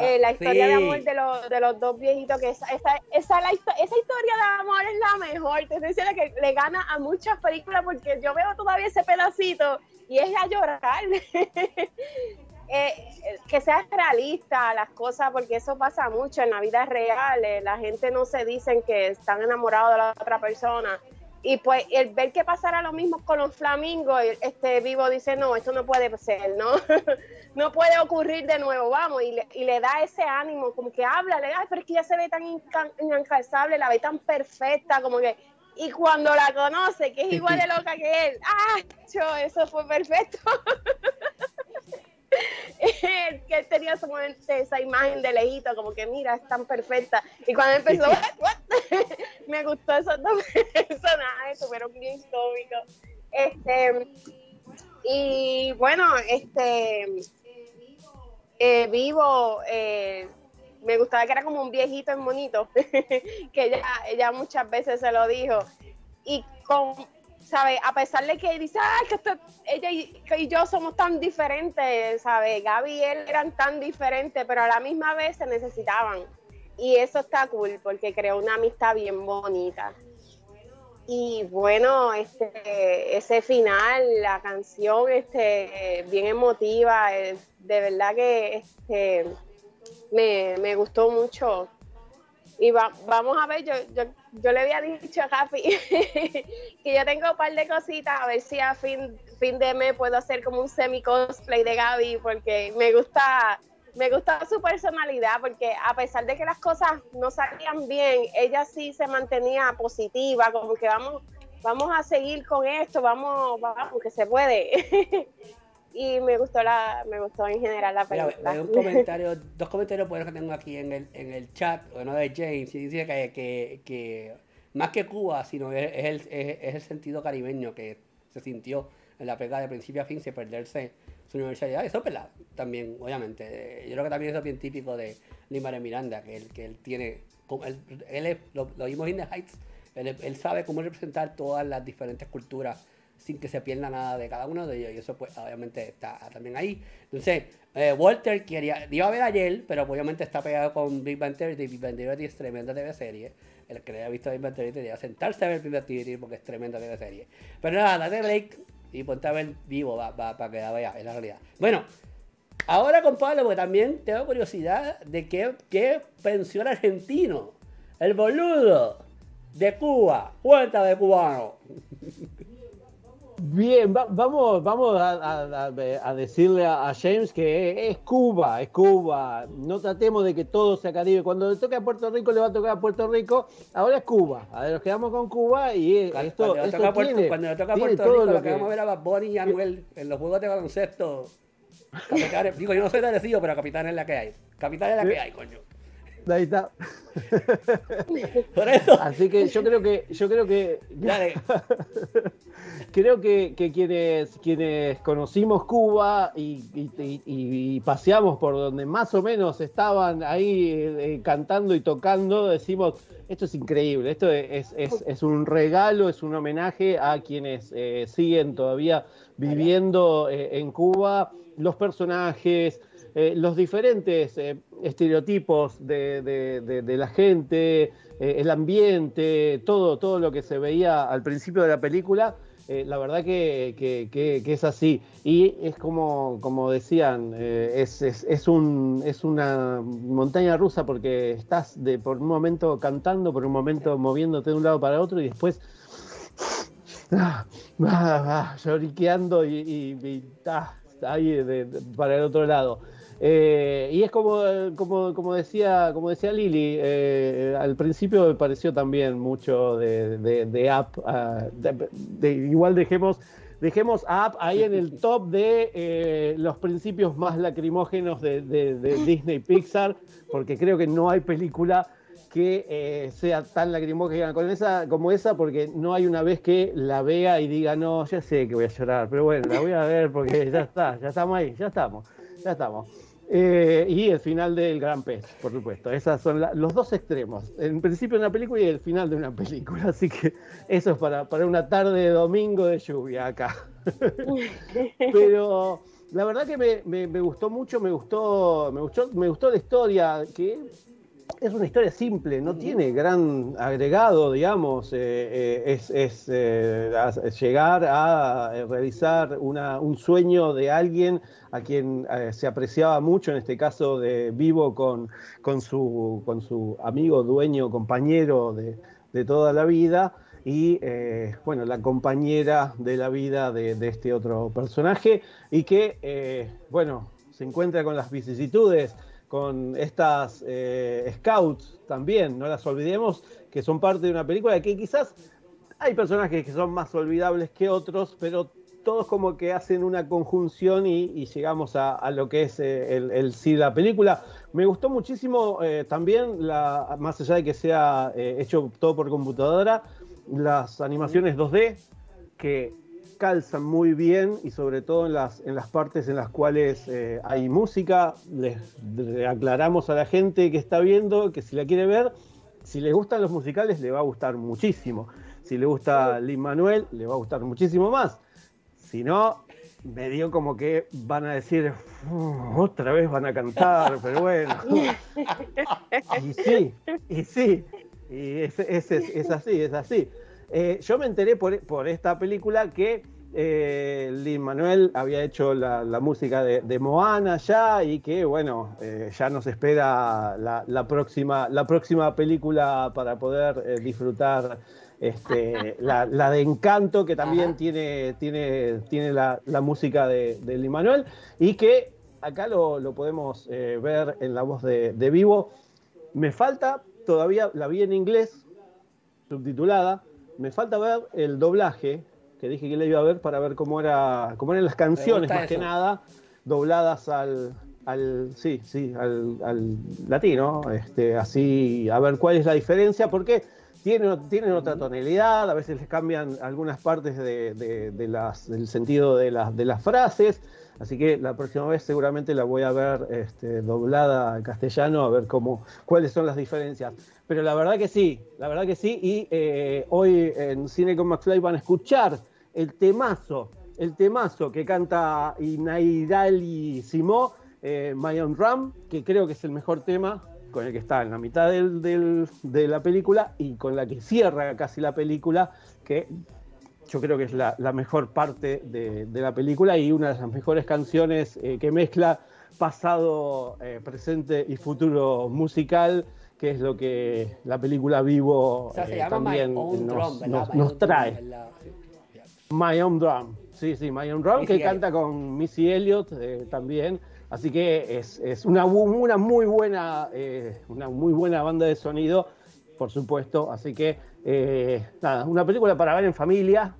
eh, la historia Sí. de amor de los, de los dos viejitos, que esa, esa, esa, la esa historia de amor es la mejor. Te estoy diciendo que le gana a muchas películas porque yo veo todavía ese pedacito y es a llorar. Eh, que sea realista las cosas, porque eso pasa mucho en la vida real. eh, la gente no se dicen que están enamorados de la otra persona. Y pues el ver que pasara lo mismo con los flamingos, este vivo dice, no, esto no puede ser, ¿no? no puede ocurrir de nuevo, vamos, y le, y le da ese ánimo, como que háblale, ay, pero es que ella se ve tan inca- inalcanzable, la ve tan perfecta, como que, y cuando la conoce, que es igual de loca que él, ¡ah, cho, eso fue perfecto! que él tenía esa imagen de lejito, como que mira, es tan perfecta. Y cuando empezó, "What? What?", me gustó esos dos personajes, estuvieron bien cómicos. Este, y bueno, este eh, vivo, eh, me gustaba que era como un viejito en monito, que ella, ella muchas veces se lo dijo. Y con, ¿sabe? A pesar de que dice, ah, que ella y, yo somos tan diferentes, ¿sabe? Gaby y él eran tan diferentes, pero a la misma vez se necesitaban. Y eso está cool, porque creó una amistad bien bonita. Y bueno, este, ese final, la canción, este, bien emotiva, de verdad que este, me, gustó mucho. Y vamos a ver, yo, yo, yo, le había dicho a Rafi que yo tengo un par de cositas, a ver si a fin, fin de mes puedo hacer como un semi cosplay de Gaby, porque me gusta me gusta su personalidad porque a pesar de que las cosas no salían bien, ella sí se mantenía positiva, como que vamos, vamos a seguir con esto, vamos, vamos, que se puede. y me gustó la, me gustó en general la película. un comentario, dos comentarios buenos que tengo aquí en el, en el chat, uno de James, y dice que, que, que más que Cuba, sino es, el, es, es el sentido caribeño que se sintió en la pega de principio a fin, se perderse su universalidad. Eso es verdad, también, obviamente. Yo creo que también eso es bien típico de Limare Miranda, que él, que él tiene, él, él lo, lo, vimos en The Heights, él, él, sabe cómo representar todas las diferentes culturas sin que se pierda nada de cada uno de ellos, y eso pues obviamente está también ahí. Entonces, eh, Walter quería, iba a ver ayer, pero obviamente está pegado con Big Bang Theory, Big Bang Theory es tremenda TV serie. El que le haya visto Big Bang Theory debería sentarse a ver Big Bang Theory porque es tremenda TV serie. Pero nada, date break, y ponte a ver vivo para que la vea, es la realidad. Bueno, ahora con Pablo, porque también tengo curiosidad de qué, qué pensó el argentino, el boludo de Cuba. Cuenta de cubano. Bien, vamos, vamos a, decirle a, James que es Cuba, es Cuba. No tratemos de que todo sea Caribe. Cuando le toque a Puerto Rico, le va a tocar a Puerto Rico. Ahora es Cuba. A ver, nos quedamos con Cuba y esto, cuando, esto Puerto, tiene, cuando le toca a Puerto Rico, lo que vamos a ver a Bad Bunny y Anuel en los juegos de baloncesto. digo, yo no soy agradecido, pero capitán es la que hay. Capitán es la que hay, coño. Ahí está. Por eso. Así que yo creo que, yo creo que. creo que, quienes, quienes conocimos Cuba y, paseamos por donde más o menos estaban ahí eh, cantando y tocando, decimos, esto es increíble, esto es, es, un regalo, es un homenaje a quienes eh, siguen todavía viviendo eh, en Cuba, los personajes, los diferentes estereotipos de, la gente, el ambiente, todo, todo lo que se veía al principio de la película eh, la verdad que, es así. Y es como, como decían, eh, es, es, un, es una montaña rusa porque estás de, por un momento cantando, por un momento moviéndote de un lado para otro y después ah, ah, ah, lloriqueando y, y, ahí para el otro lado. Eh, y es como, como, como, decía, como decía Lili, eh, al principio me pareció también mucho de, de, App. Ah, igual dejemos, dejemos a App ahí en el top de eh, los principios más lacrimógenos de, Disney Pixar, porque creo que no hay película que sea tan lacrimógena con esa, como esa, porque no hay una vez que la vea y diga, no, ya sé que voy a llorar, pero bueno, la voy a ver porque ya está, ya estamos ahí, ya estamos, ya estamos. Eh, y el final del Gran Pez, por supuesto. Esos son los dos extremos. El principio de una película y el final de una película. Así que eso es para, para una tarde de domingo de lluvia acá. Pero la verdad que me, me, gustó mucho, me gustó, me gustó, me gustó la historia, que es una historia simple, no tiene gran agregado, digamos, eh, eh, es, llegar a realizar una, un sueño de alguien a quien eh, se apreciaba mucho, en este caso de Vivo con, con, su, con su amigo, dueño, compañero de, toda la vida, y eh, bueno, la compañera de la vida de, este otro personaje, y que, eh, bueno, se encuentra con las vicisitudes, con estas scouts también, no las olvidemos, que son parte de una película que quizás hay personajes que son más olvidables que otros, pero todos como que hacen una conjunción y, llegamos a, lo que es eh, el, sí la película. Me gustó muchísimo eh, también, más allá de que sea eh, hecho todo por computadora, las animaciones 2D, que calzan muy bien y sobre todo en las, en las partes en las cuales eh, hay música. Les, le aclaramos a la gente que está viendo que si la quiere ver, si les gustan los musicales, le va a gustar muchísimo. Si le gusta Lin Manuel, le va a gustar muchísimo más. Si no, me dio como que van a decir, "Uh, otra vez van a cantar, pero bueno. y sí, y sí, y es, es- es- es así, es así. Eh, yo me enteré por, por esta película que eh, Lin Manuel había hecho la, la música de, de Moana ya y que bueno, eh, ya nos espera la, la próxima, la próxima película para poder eh, disfrutar este, la, la de Encanto, que también tiene, tiene, tiene la, la música de, de Lin Manuel y que acá lo, lo podemos eh, ver en la voz de, de vivo. Me falta, todavía la vi en inglés, subtitulada, me falta ver el doblaje, que dije que le iba a ver para ver cómo, era, cómo eran las canciones, más que nada, dobladas al, al sí, sí, al, al latino, este, así, a ver cuál es la diferencia, porque tienen, tienen otra tonalidad, a veces les cambian algunas partes de, de- de las, del sentido de, las de las frases, así que la próxima vez seguramente la voy a ver este, doblada al castellano, a ver cómo, cuáles son las diferencias. Pero la verdad que sí, la verdad que sí, y eh, hoy en Cine con McFly van a escuchar el temazo, el temazo que canta Inairali Simó, eh, My Own Drum, que creo que es el mejor tema con el que está en la mitad del- de la película y con la que cierra casi la película, que yo creo que es la, la mejor parte de, de la película y una de las mejores canciones eh, que mezcla pasado, eh, presente y futuro musical, que es lo que la película Vivo O sea, se eh, también Own nos, nos- My nos Own Drum, trae. My Own Drum. Sí, sí, My Own Drum, Missy que Elliott. canta con Missy Elliott eh, también. Así que es, es una, una muy buena, eh, una muy buena banda de sonido, por supuesto. Así que eh, una película para ver en familia,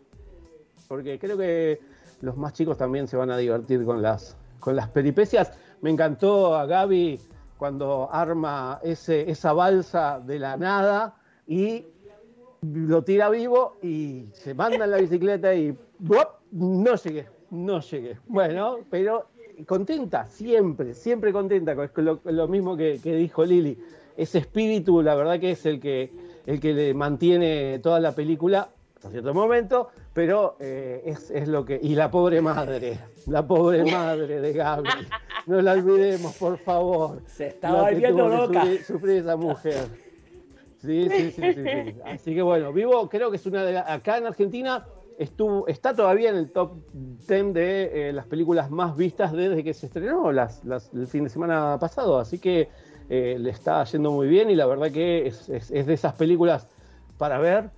porque creo que los más chicos también se van a divertir con las, con las peripecias. Me encantó a Gaby cuando arma ese, esa balsa de la nada y lo tira vivo y se manda en la bicicleta y ¡buop! no llegué, no llegué. Bueno, pero contenta, siempre, siempre contenta, lo, lo mismo que, que dijo Lili. Ese espíritu, la verdad que es el que, el que le mantiene toda la película hasta cierto momento, pero eh, es, es lo que... Y la pobre madre, la pobre madre de Gaby, no la olvidemos, por favor. Se está Lo volviendo loca. Sufrir, sufrir esa mujer. Sí, sí, sí, sí, sí. Así que bueno, Vivo creo que es una de las... Acá en Argentina estuvo, está todavía en el top 10 de eh, las películas más vistas desde que se estrenó las, las- el fin de semana pasado. Así que eh, le está yendo muy bien y la verdad que es, es- es de esas películas para ver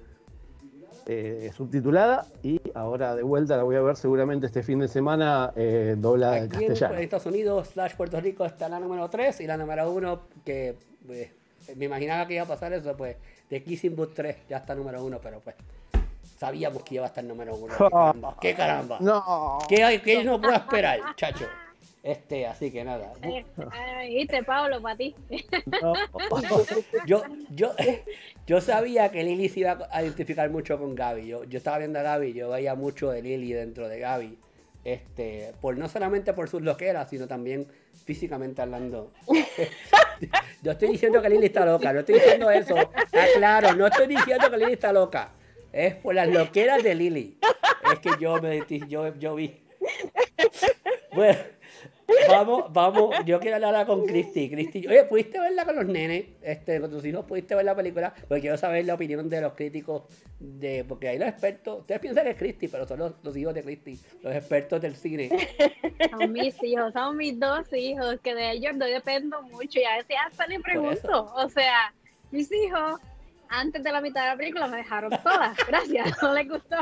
eh, subtitulada y ahora de vuelta la voy a ver seguramente este fin de semana eh, doblada en Aquí en castellano. Estados Unidos, slash Puerto Rico, está la número 3 y la número 1, que pues, me imaginaba que iba a pasar eso, pues, de Kissing Booth 3 ya está número 1, pero pues, sabíamos que iba a estar número 1. ¿Qué caramba? ¿Qué caramba? No. ¿Qué, qué no puedo esperar, chacho? Este, así que nada. Eh, eh, ¿Viste, Pablo, para ti? no. Yo, yo, yo sabía que Lily se iba a identificar mucho con Gaby. Yo, yo estaba viendo a Gaby, yo veía mucho de Lily dentro de Gaby. Este, por no solamente por sus loqueras, sino también físicamente hablando. Yo estoy diciendo que Lily está loca, no estoy diciendo eso. Está claro, no estoy diciendo que Lily está loca. Es por las loqueras de Lily. Es que yo me yo, yo vi. Bueno, vamos, vamos. Yo quiero hablar con Cristi. Cristi, oye, ¿pudiste verla con los nenes? Este, con tus hijos, ¿pudiste ver la película? Porque quiero saber la opinión de los críticos. de Porque hay los expertos. Ustedes piensan que es Cristi, pero son los, los hijos de Cristi, los expertos del cine. Son mis hijos, son mis dos hijos, que de ellos no dependo mucho. Y a veces hasta le pregunto. O sea, mis hijos, antes de la mitad de la película, me dejaron sola. Gracias, no les gustó.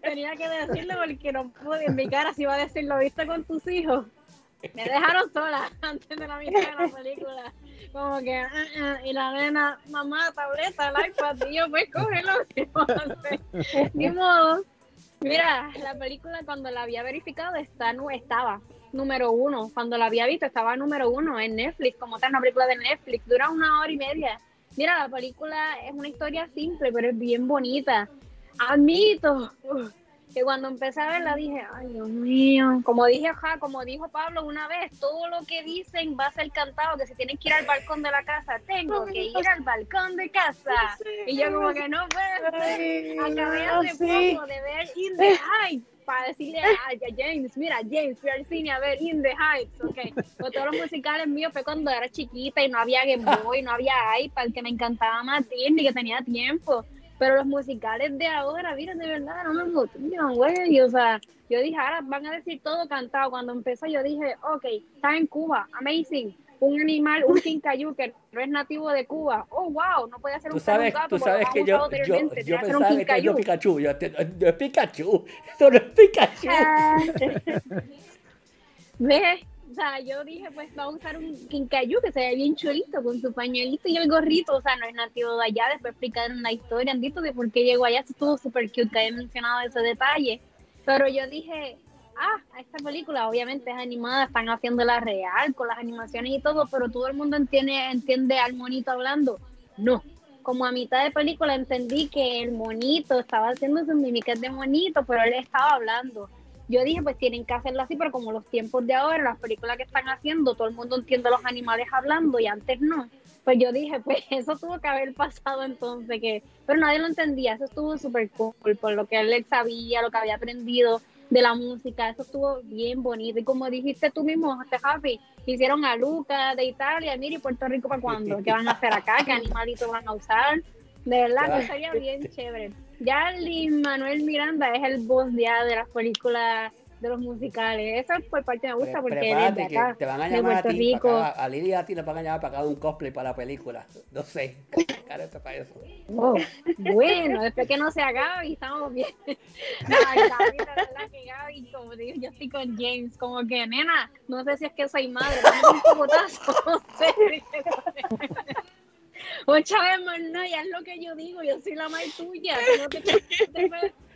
Tenía que decirlo porque no pude. En mi cara, si iba a decir, lo viste con tus hijos. Me dejaron sola antes de la mitad de la película. Como que, ah, ah, y la nena, mamá, tableta, el iPad, y yo, pues cógelo. Ni modo. Mira, la película cuando la había verificado está, no estaba número uno. Cuando la había visto estaba número uno en Netflix, como tal, una película de Netflix. Dura una hora y media. Mira, la película es una historia simple, pero es bien bonita. admito que cuando empecé a verla dije, ay Dios mío, como dije, como dijo Pablo una vez, todo lo que dicen va a ser cantado, que si tienen que ir al balcón de la casa, tengo que ir al balcón de casa. y yo como que no puedo, acabé hace poco de ver In the Heights para decirle a, James, mira, James, fui al cine a ver In the Heights, ok. Pues todos los musicales míos fue cuando era chiquita y no había Game Boy, no había iPad, que me encantaba más Disney, que tenía tiempo. Pero los musicales de ahora, miren, de verdad, no me gustan, güey. O sea, yo dije, ahora van a decir todo cantado. Cuando empezó, yo dije, ok, está en Cuba, amazing. Un animal, un quincayú que no es nativo de Cuba. Oh, wow, no puede ser un sabes, gato, Tú sabes que yo, yo, yo pensaba que esto es Pikachu. Yo, es Pikachu, esto no es Pikachu. ¿Ves? o sea, yo dije, pues va a usar un quincayú que se ve bien chulito con su pañuelito y el gorrito, o sea, no es nativo de allá, después explicaron una historia, Andito, de por qué llegó allá, estuvo súper cute que haya mencionado ese detalle, pero yo dije, ah, esta película obviamente es animada, están haciéndola real, con las animaciones y todo, pero todo el mundo entiende, entiende al monito hablando, no, como a mitad de película entendí que el monito estaba haciendo sus mímicas de monito, pero él estaba hablando, yo dije, pues tienen que hacerlo así, pero como los tiempos de ahora, las películas que están haciendo, todo el mundo entiende los animales hablando y antes no. Pues yo dije, pues eso tuvo que haber pasado entonces, que pero nadie lo entendía, eso estuvo súper cool, por lo que él sabía, lo que había aprendido de la música, eso estuvo bien bonito. Y como dijiste tú mismo, Javi, hicieron a Luca de Italia, mira, y Puerto Rico para cuándo, qué van a hacer acá, qué animalitos van a usar. De verdad que sería bien chévere. Ya Lin Manuel Miranda es el voz ya de las películas de los musicales. Eso por parte me gusta porque de acá, te van a llamar a ti, a Lidia y a ti le van a llamar para cada un cosplay para la película. No sé, para eso. Oh, bueno, después que no sea Gaby, estamos bien. No, Gaby, la verdad que Gaby, como digo, yo estoy con James, como que, nena, no sé si es que soy madre, pero un no sé. Vez más no, ya es lo que yo digo, yo soy la más tuya.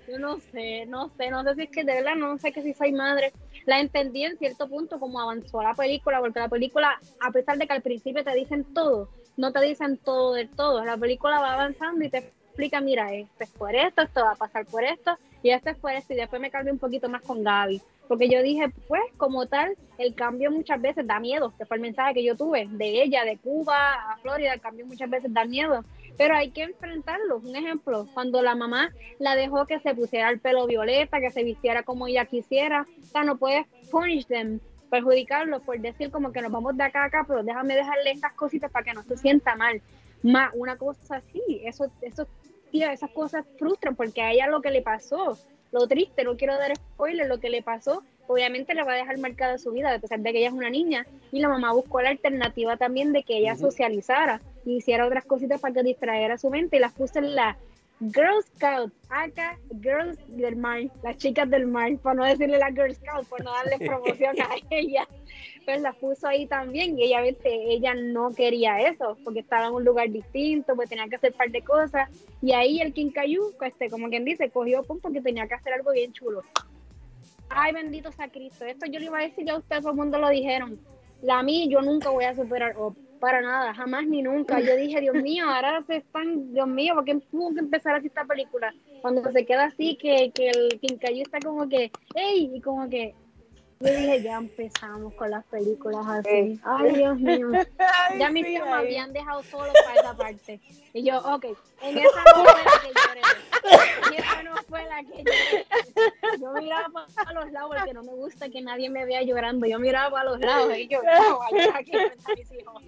Yo no sé, no sé, no sé si es que de verdad no sé que si soy madre. La entendí en cierto punto como avanzó la película, porque la película, a pesar de que al principio te dicen todo, no te dicen todo del todo. La película va avanzando y te explica, mira, esto es por esto, esto va a pasar por esto, y esto es por esto, y después me cambié un poquito más con Gaby. Porque yo dije, pues, como tal, el cambio muchas veces da miedo, que fue el mensaje que yo tuve de ella, de Cuba a Florida, el cambio muchas veces da miedo, pero hay que enfrentarlo. Un ejemplo, cuando la mamá la dejó que se pusiera el pelo violeta, que se vistiera como ella quisiera, o sea, no puedes punish them, perjudicarlos por decir como que nos vamos de acá a acá, pero déjame dejarle estas cositas para que no se sienta mal. Más una cosa así, eso, eso, tío, esas cosas frustran porque a ella lo que le pasó lo triste, no quiero dar spoiler, lo que le pasó, obviamente le va a dejar marcada su vida, a pesar de que ella es una niña, y la mamá buscó la alternativa también de que ella socializara y hiciera otras cositas para que distrajera su mente, y las puse en la Girl Scout, acá Girls del Mar, las chicas del mar, para no decirle la Girl Scout, por no darle promoción a ella pues la puso ahí también y ella, ella no quería eso porque estaba en un lugar distinto, pues tenía que hacer un par de cosas y ahí el Kinkayú, pues, este, como quien dice, cogió pum porque tenía que hacer algo bien chulo. Ay, bendito sea Cristo, esto yo le iba a decir a usted, todo el mundo lo dijeron. La mí yo nunca voy a superar, para nada, jamás ni nunca. Yo dije, Dios mío, ahora se están, Dios mío, ¿por qué tuvo que empezar así esta película? Cuando se queda así, que, que el Kinkayú está como que, ¡ey! Y como que, yo dije, ya empezamos con las películas así. Ay, Dios mío. Ya mis hijos me habían dejado solo para esa parte. Y yo, ok, en esa no fue la que lloré. En esa no fue la que lloré. Yo miraba para los lados porque no me gusta que nadie me vea llorando. Yo miraba para los lados y yo, no, aquí mis hijos.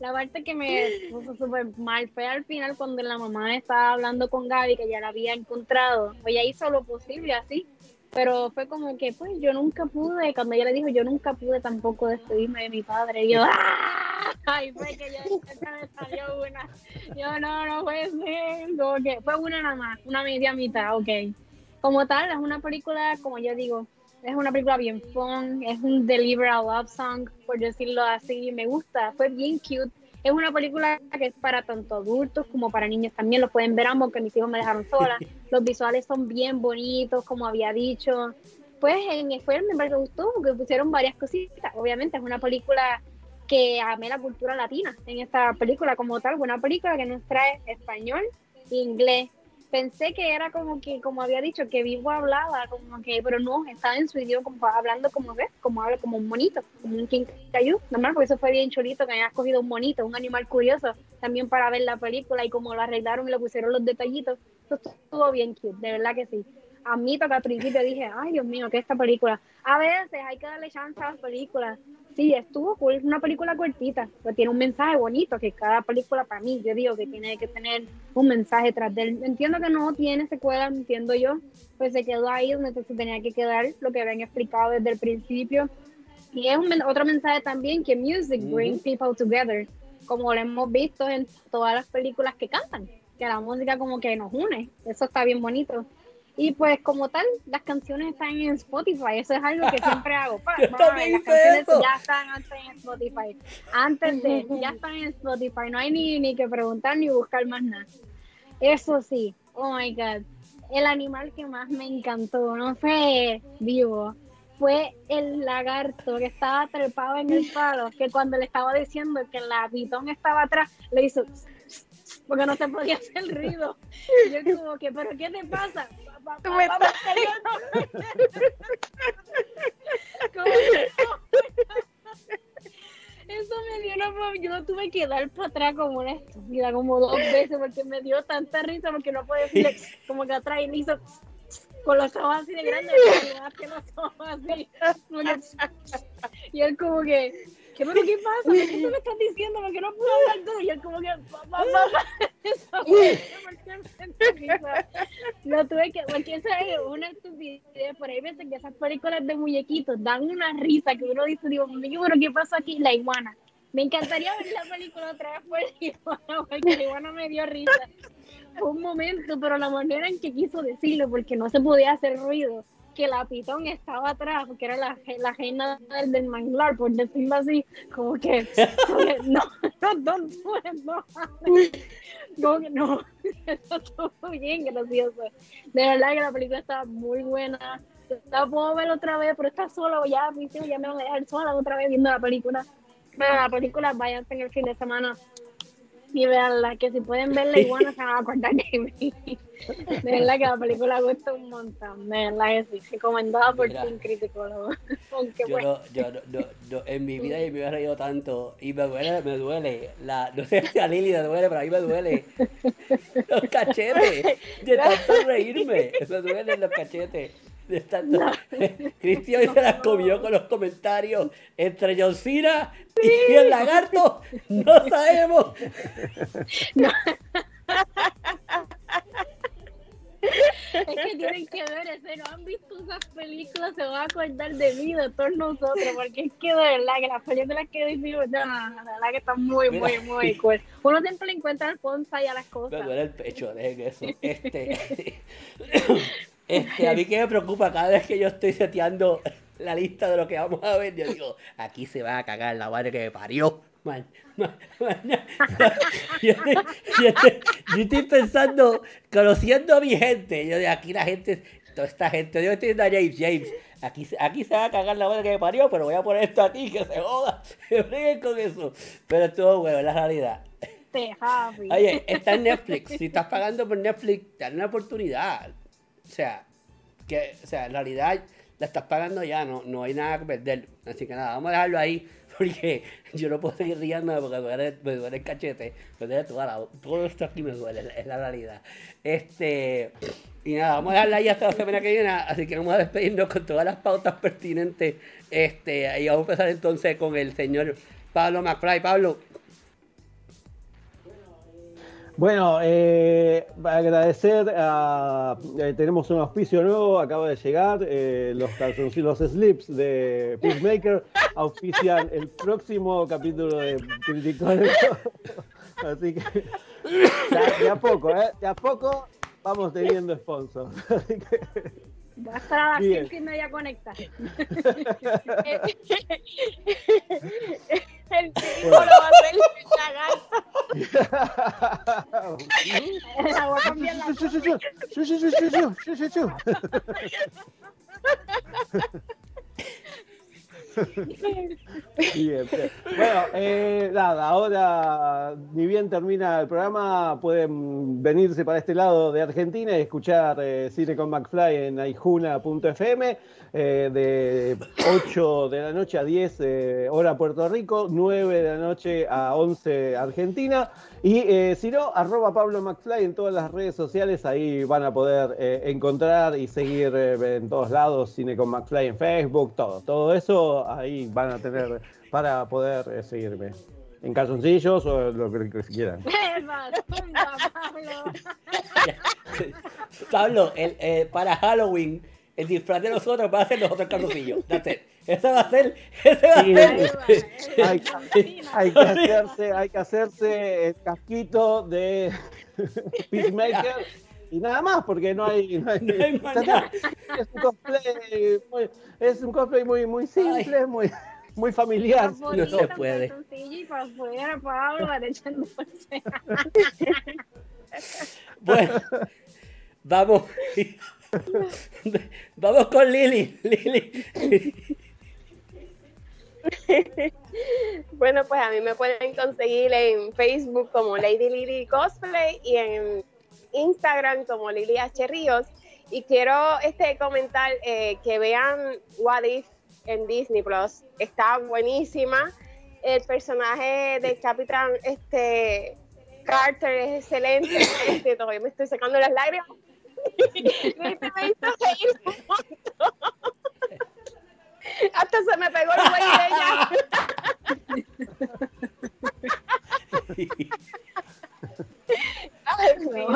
La parte que me puso súper mal fue al final cuando la mamá estaba hablando con Gaby, que ya la había encontrado. Ella hizo lo posible así pero fue como que, pues, yo nunca pude, cuando ella le dijo, yo nunca pude tampoco despedirme de mi padre, y yo, ¡ah! Ay, fue que yo, me salió una, yo, no, no puede ser, como que fue una nada más, una media mitad, ok. Como tal, es una película, como yo digo, es una película bien fun, es un deliberate love song, por decirlo así, me gusta, fue bien cute, es una película que es para tanto adultos como para niños también. Lo pueden ver ambos, que mis hijos me dejaron sola. Los visuales son bien bonitos, como había dicho. Pues en Esfuerzo me gustó porque pusieron varias cositas. Obviamente es una película que amé la cultura latina en esta película como tal. Una película que nos trae español e inglés pensé que era como que, como había dicho, que Vivo hablaba, como que, pero no, estaba en su idioma, como hablando como ves, como habla como un monito, como un quincayú, normal, porque eso fue bien chulito, que hayas cogido un monito, un animal curioso, también para ver la película y como lo arreglaron y le pusieron los detallitos, eso estuvo bien cute, de verdad que sí. A mí, que al principio dije, ay Dios mío, ¿qué es esta película? A veces hay que darle chance a las películas, sí, estuvo cool, es una película cortita, pero tiene un mensaje bonito, que cada película para mí, yo digo que tiene que tener un mensaje tras de él. Entiendo que no tiene secuela, entiendo yo, pues se quedó ahí donde se tenía que quedar, lo que habían explicado desde el principio. Y es un, otro mensaje también que music brings people together, como lo hemos visto en todas las películas que cantan, que la música como que nos une, eso está bien bonito. Y pues como tal, las canciones están en Spotify, eso es algo que siempre hago. las canciones ya están antes en Spotify. Antes de, ya están en Spotify, no hay ni, ni que preguntar ni buscar más nada. Eso sí, oh my god, el animal que más me encantó, no sé, vivo, fue el lagarto que estaba trepado en el palo, que cuando le estaba diciendo que la pitón estaba atrás, le hizo porque no se podía hacer ruido. Y yo como que, ¿pero qué te pasa? Eso me dio una yo no tuve que dar para atrás como una estúpida, como dos veces, porque me dio tanta risa porque no podía decir como que atrás y me hizo con los ojos así de grandes, que los ojos así. Y él como que ¿qué, pero, ¿qué pasa? ¿Qué tú me estás diciendo? Porque no puedo hablar todo. Y él como que, mamá, mamá, eso Lo tuve que, porque eso es una estupidez. Por ahí veces que esas películas de muñequitos dan una risa que uno dice, digo, pero ¿qué pasó aquí? La iguana. Me encantaría ver la película otra vez por la iguana, porque la iguana me dio risa. Fue un momento, pero la manera en que quiso decirlo, porque no se podía hacer ruido que la pitón estaba atrás, porque era la, la reina del, del, manglar, por decirlo así, como que, no, no, no, no, como que no, eso estuvo bien gracioso. De verdad que la película está muy buena. La puedo ver otra vez, pero está solo ya, ya me van a dejar sola otra vez viendo la película. Pero la película, váyanse en el fin de semana y veanla, que si pueden verla iguana se van a acordar de mí. De verdad que la película gusta un montón, de verdad que sí, recomendada por Team Criticólogo. Aunque yo, no, yo no, no, en mi vida yo me he reído tanto y me duele, me duele, la, no sé si a Lili le duele, pero a mí me duele los cachetes de tanto reírme, me duelen los cachetes. De tanto. Cristian se las comió con los comentarios entre John Cena y el lagarto. No sabemos. No. Es que tienen que ver ese, no han visto esas películas, se van a acordar de mí, de todos nosotros, porque es que de verdad que las películas que vivimos, no, no, no, de verdad que están muy, muy, muy cool. Uno siempre le encuentra el ponza y a las cosas. Me duele el pecho, dejen eso. Este, este, a mí que me preocupa cada vez que yo estoy seteando la lista de lo que vamos a ver, yo digo, aquí se va a cagar la madre que me parió. Man, man, yo, estoy, pensando, conociendo a mi gente, yo de aquí la gente, toda esta gente, yo estoy viendo a James, James, aquí, aquí se va a cagar la madre que me parió, pero voy a poner esto aquí, que se joda, se con eso. Pero estuvo bueno, es la realidad. Oye, está en Netflix, si estás pagando por Netflix, dale una oportunidad. O sea, que, o sea, en realidad la estás pagando ya, no, no hay nada que perder. Así que nada, vamos a dejarlo ahí porque yo no puedo seguir riendo porque me duele, duele el cachete, me duele todo, todo esto aquí me duele, es la realidad. Este, y nada, vamos a dejarla ahí hasta la semana que viene, así que vamos a despedirnos con todas las pautas pertinentes. Este, y vamos a empezar entonces con el señor Pablo McFly. Pablo, bueno, eh, agradecer a. Eh, tenemos un auspicio nuevo, acaba de llegar. Eh, los calzoncillos slips de Peacemaker auspician el próximo capítulo de Criticónico. Así que. Ya, a poco, ¿eh? De a poco vamos teniendo sponsors. Así que. Va a estar a las cinco y media conecta. El chico lo va a hacer La voy a cambiar la Bueno, eh, nada, ahora ni bien termina el programa, pueden venirse para este lado de Argentina y escuchar eh, con McFly en aijuna.fm eh, de 8 de la noche a 10 eh, hora Puerto Rico, 9 de la noche a 11 Argentina. Y eh, si no, arroba Pablo McFly en todas las redes sociales, ahí van a poder encontrar y seguir en todos lados, Cine con McFly en Facebook, todo. Todo eso ahí van a tener para poder seguirme. En calzoncillos o lo que, que quieran. Pablo. Pablo, el, eh, para Halloween, el disfraz de nosotros va a ser los otros carroncillos. That's it. Ese va a ser, ese va a ser. Hay, hay que hacerse, hay que hacerse el casquito de Peacemaker y nada más, porque no hay, no No es un cosplay muy, es un cosplay muy, muy simple, muy, muy familiar. No se puede. calzoncillo Y para afuera, Pablo, echándose. Bueno, vamos. Vamos con Lili. Lili. Bueno, pues a mí me pueden conseguir en Facebook como Lady Lily Cosplay y en Instagram como Lili H. Ríos. Y quiero este comentar eh, que vean What If en Disney Plus. Está buenísima. El personaje de Capitán este, Carter es excelente. Este, todavía me estoy sacando las lágrimas. Me hizo reír un montón. Hasta se me pegó el güey de ella. Ay, mío.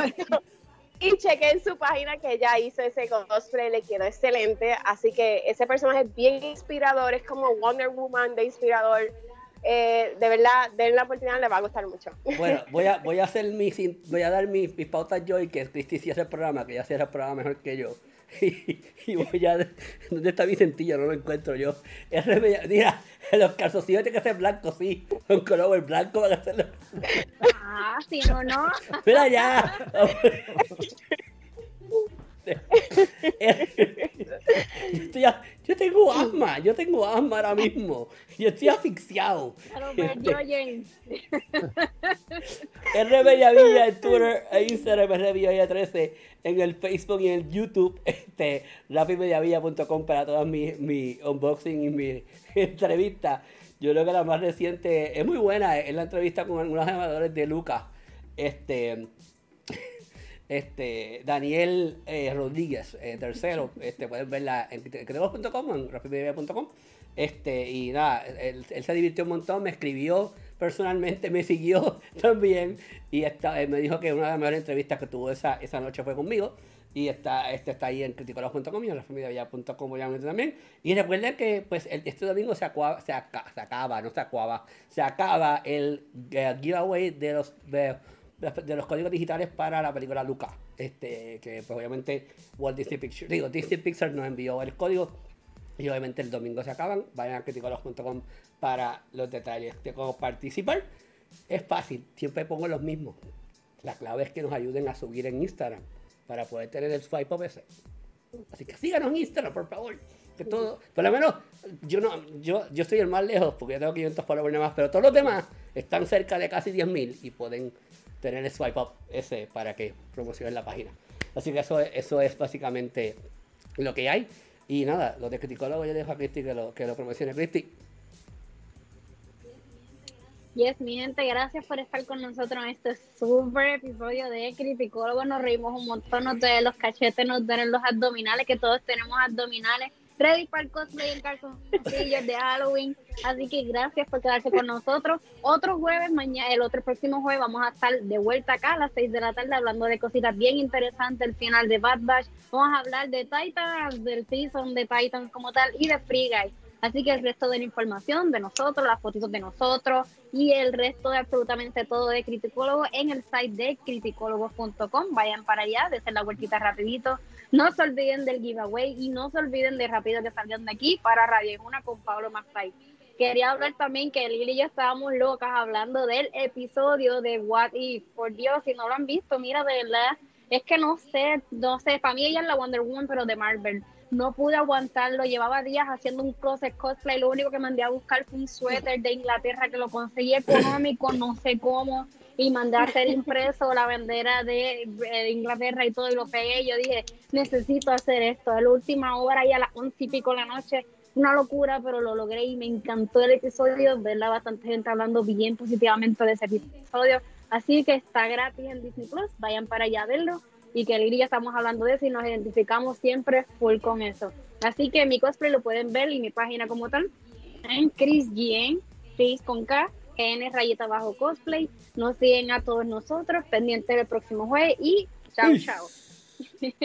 Y chequé en su página que ella hizo ese cosplay, le quedó excelente. Así que ese personaje es bien inspirador, es como Wonder Woman de inspirador. Eh, de verdad, denle la oportunidad, le va a gustar mucho. Bueno, voy a, voy a hacer mis, voy a dar mis, mis pautas yo y que Cristi hace el programa, que ella cierra el programa mejor que yo. Y, y voy a. ¿Dónde está mi centilla? No lo encuentro yo. Es remedia- Mira, los calzoncillos tienen que ser blancos, sí. Con color blanco van a hacerlo. Ah, si no, no. Mira ya. Yo, estoy a- yo tengo asma, yo tengo asma ahora mismo. Yo estoy asfixiado. James. R Bellavilla en Twitter e Instagram, R Bellavilla 13 en el Facebook y en el YouTube, este, rapidmediavilla.com para todas mis mi unboxing y mis entrevistas. Yo creo que la más reciente es muy buena, es la entrevista con algunos animadores de Lucas. Este, este, Daniel eh, Rodríguez, eh, tercero, este, pueden verla en creemos.com, en rapidmedia.com. Este, y nada, él, él se divirtió un montón, me escribió personalmente, me siguió también. Y está, él me dijo que una de las mejores entrevistas que tuvo esa, esa noche fue conmigo. Y está, este está ahí en criticolos.com y en lafamiliavilla.com obviamente también. Y recuerden que pues el- este domingo se, acua- se, aca- se acaba, no se acaba, se acaba el eh, giveaway de los de, de los códigos digitales para la película Luca. Este, que pues obviamente Walt Disney Pictures, digo, Disney Pixar nos envió el código y obviamente el domingo se acaban. Vayan a criticolos.com para los detalles de cómo participar. Es fácil, siempre pongo los mismos. La clave es que nos ayuden a subir en Instagram para poder tener el swipe up. Así que síganos en Instagram, por favor. Que todo, por lo menos, yo no, yo, yo estoy el más lejos porque yo tengo 500 followers nada más, pero todos los demás están cerca de casi 10.000 y pueden tener el swipe up ese para que promocionen la página. Así que eso, es- eso es básicamente lo que hay. Y nada, lo de criticólogo yo dejo a Cristi que lo, que lo promocione. Cristi, Yes, mi gente, gracias por estar con nosotros en este super episodio de Criticólogo. Nos reímos un montón, nos duelen los cachetes, nos duelen los abdominales, que todos tenemos abdominales. Ready para el cosplay en calzoncillos de Halloween. Así que gracias por quedarse con nosotros. Otro jueves, mañana, el otro próximo jueves, vamos a estar de vuelta acá a las 6 de la tarde hablando de cositas bien interesantes. El final de Bad Batch. Vamos a hablar de Titans, del season de Titans como tal y de Free Guy. Así que el resto de la información de nosotros, las fotitos de nosotros y el resto de absolutamente todo de Criticólogo en el site de criticólogos.com. Vayan para allá, desen la vueltita rapidito. No se olviden del giveaway y no se olviden de rápido que salgan de aquí para Radio Una con Pablo Mastai. Quería hablar también que Lili y yo estábamos locas hablando del episodio de What If. Por Dios, si no lo han visto, mira, de verdad, Es que no sé, no sé, para mí ella es la Wonder Woman, pero de Marvel. No pude aguantarlo, llevaba días haciendo un closet cosplay, lo único que mandé a buscar fue un suéter de Inglaterra que lo conseguí económico, no sé cómo, y mandé a hacer impreso la bandera de, de Inglaterra y todo, y lo pegué. Yo dije, necesito hacer esto. A la última hora, y a las once y pico de la noche, una locura, pero lo logré y me encantó el episodio, verla bastante gente hablando bien positivamente de ese episodio. Así que está gratis en Disney Plus, vayan para allá a verlo. Y que ya estamos hablando de eso y nos identificamos siempre full con eso. Así que mi cosplay lo pueden ver y mi página como tal en Chris Gien, Chris con K, N rayita bajo cosplay. Nos siguen a todos nosotros, pendientes del próximo jueves y chao, chao.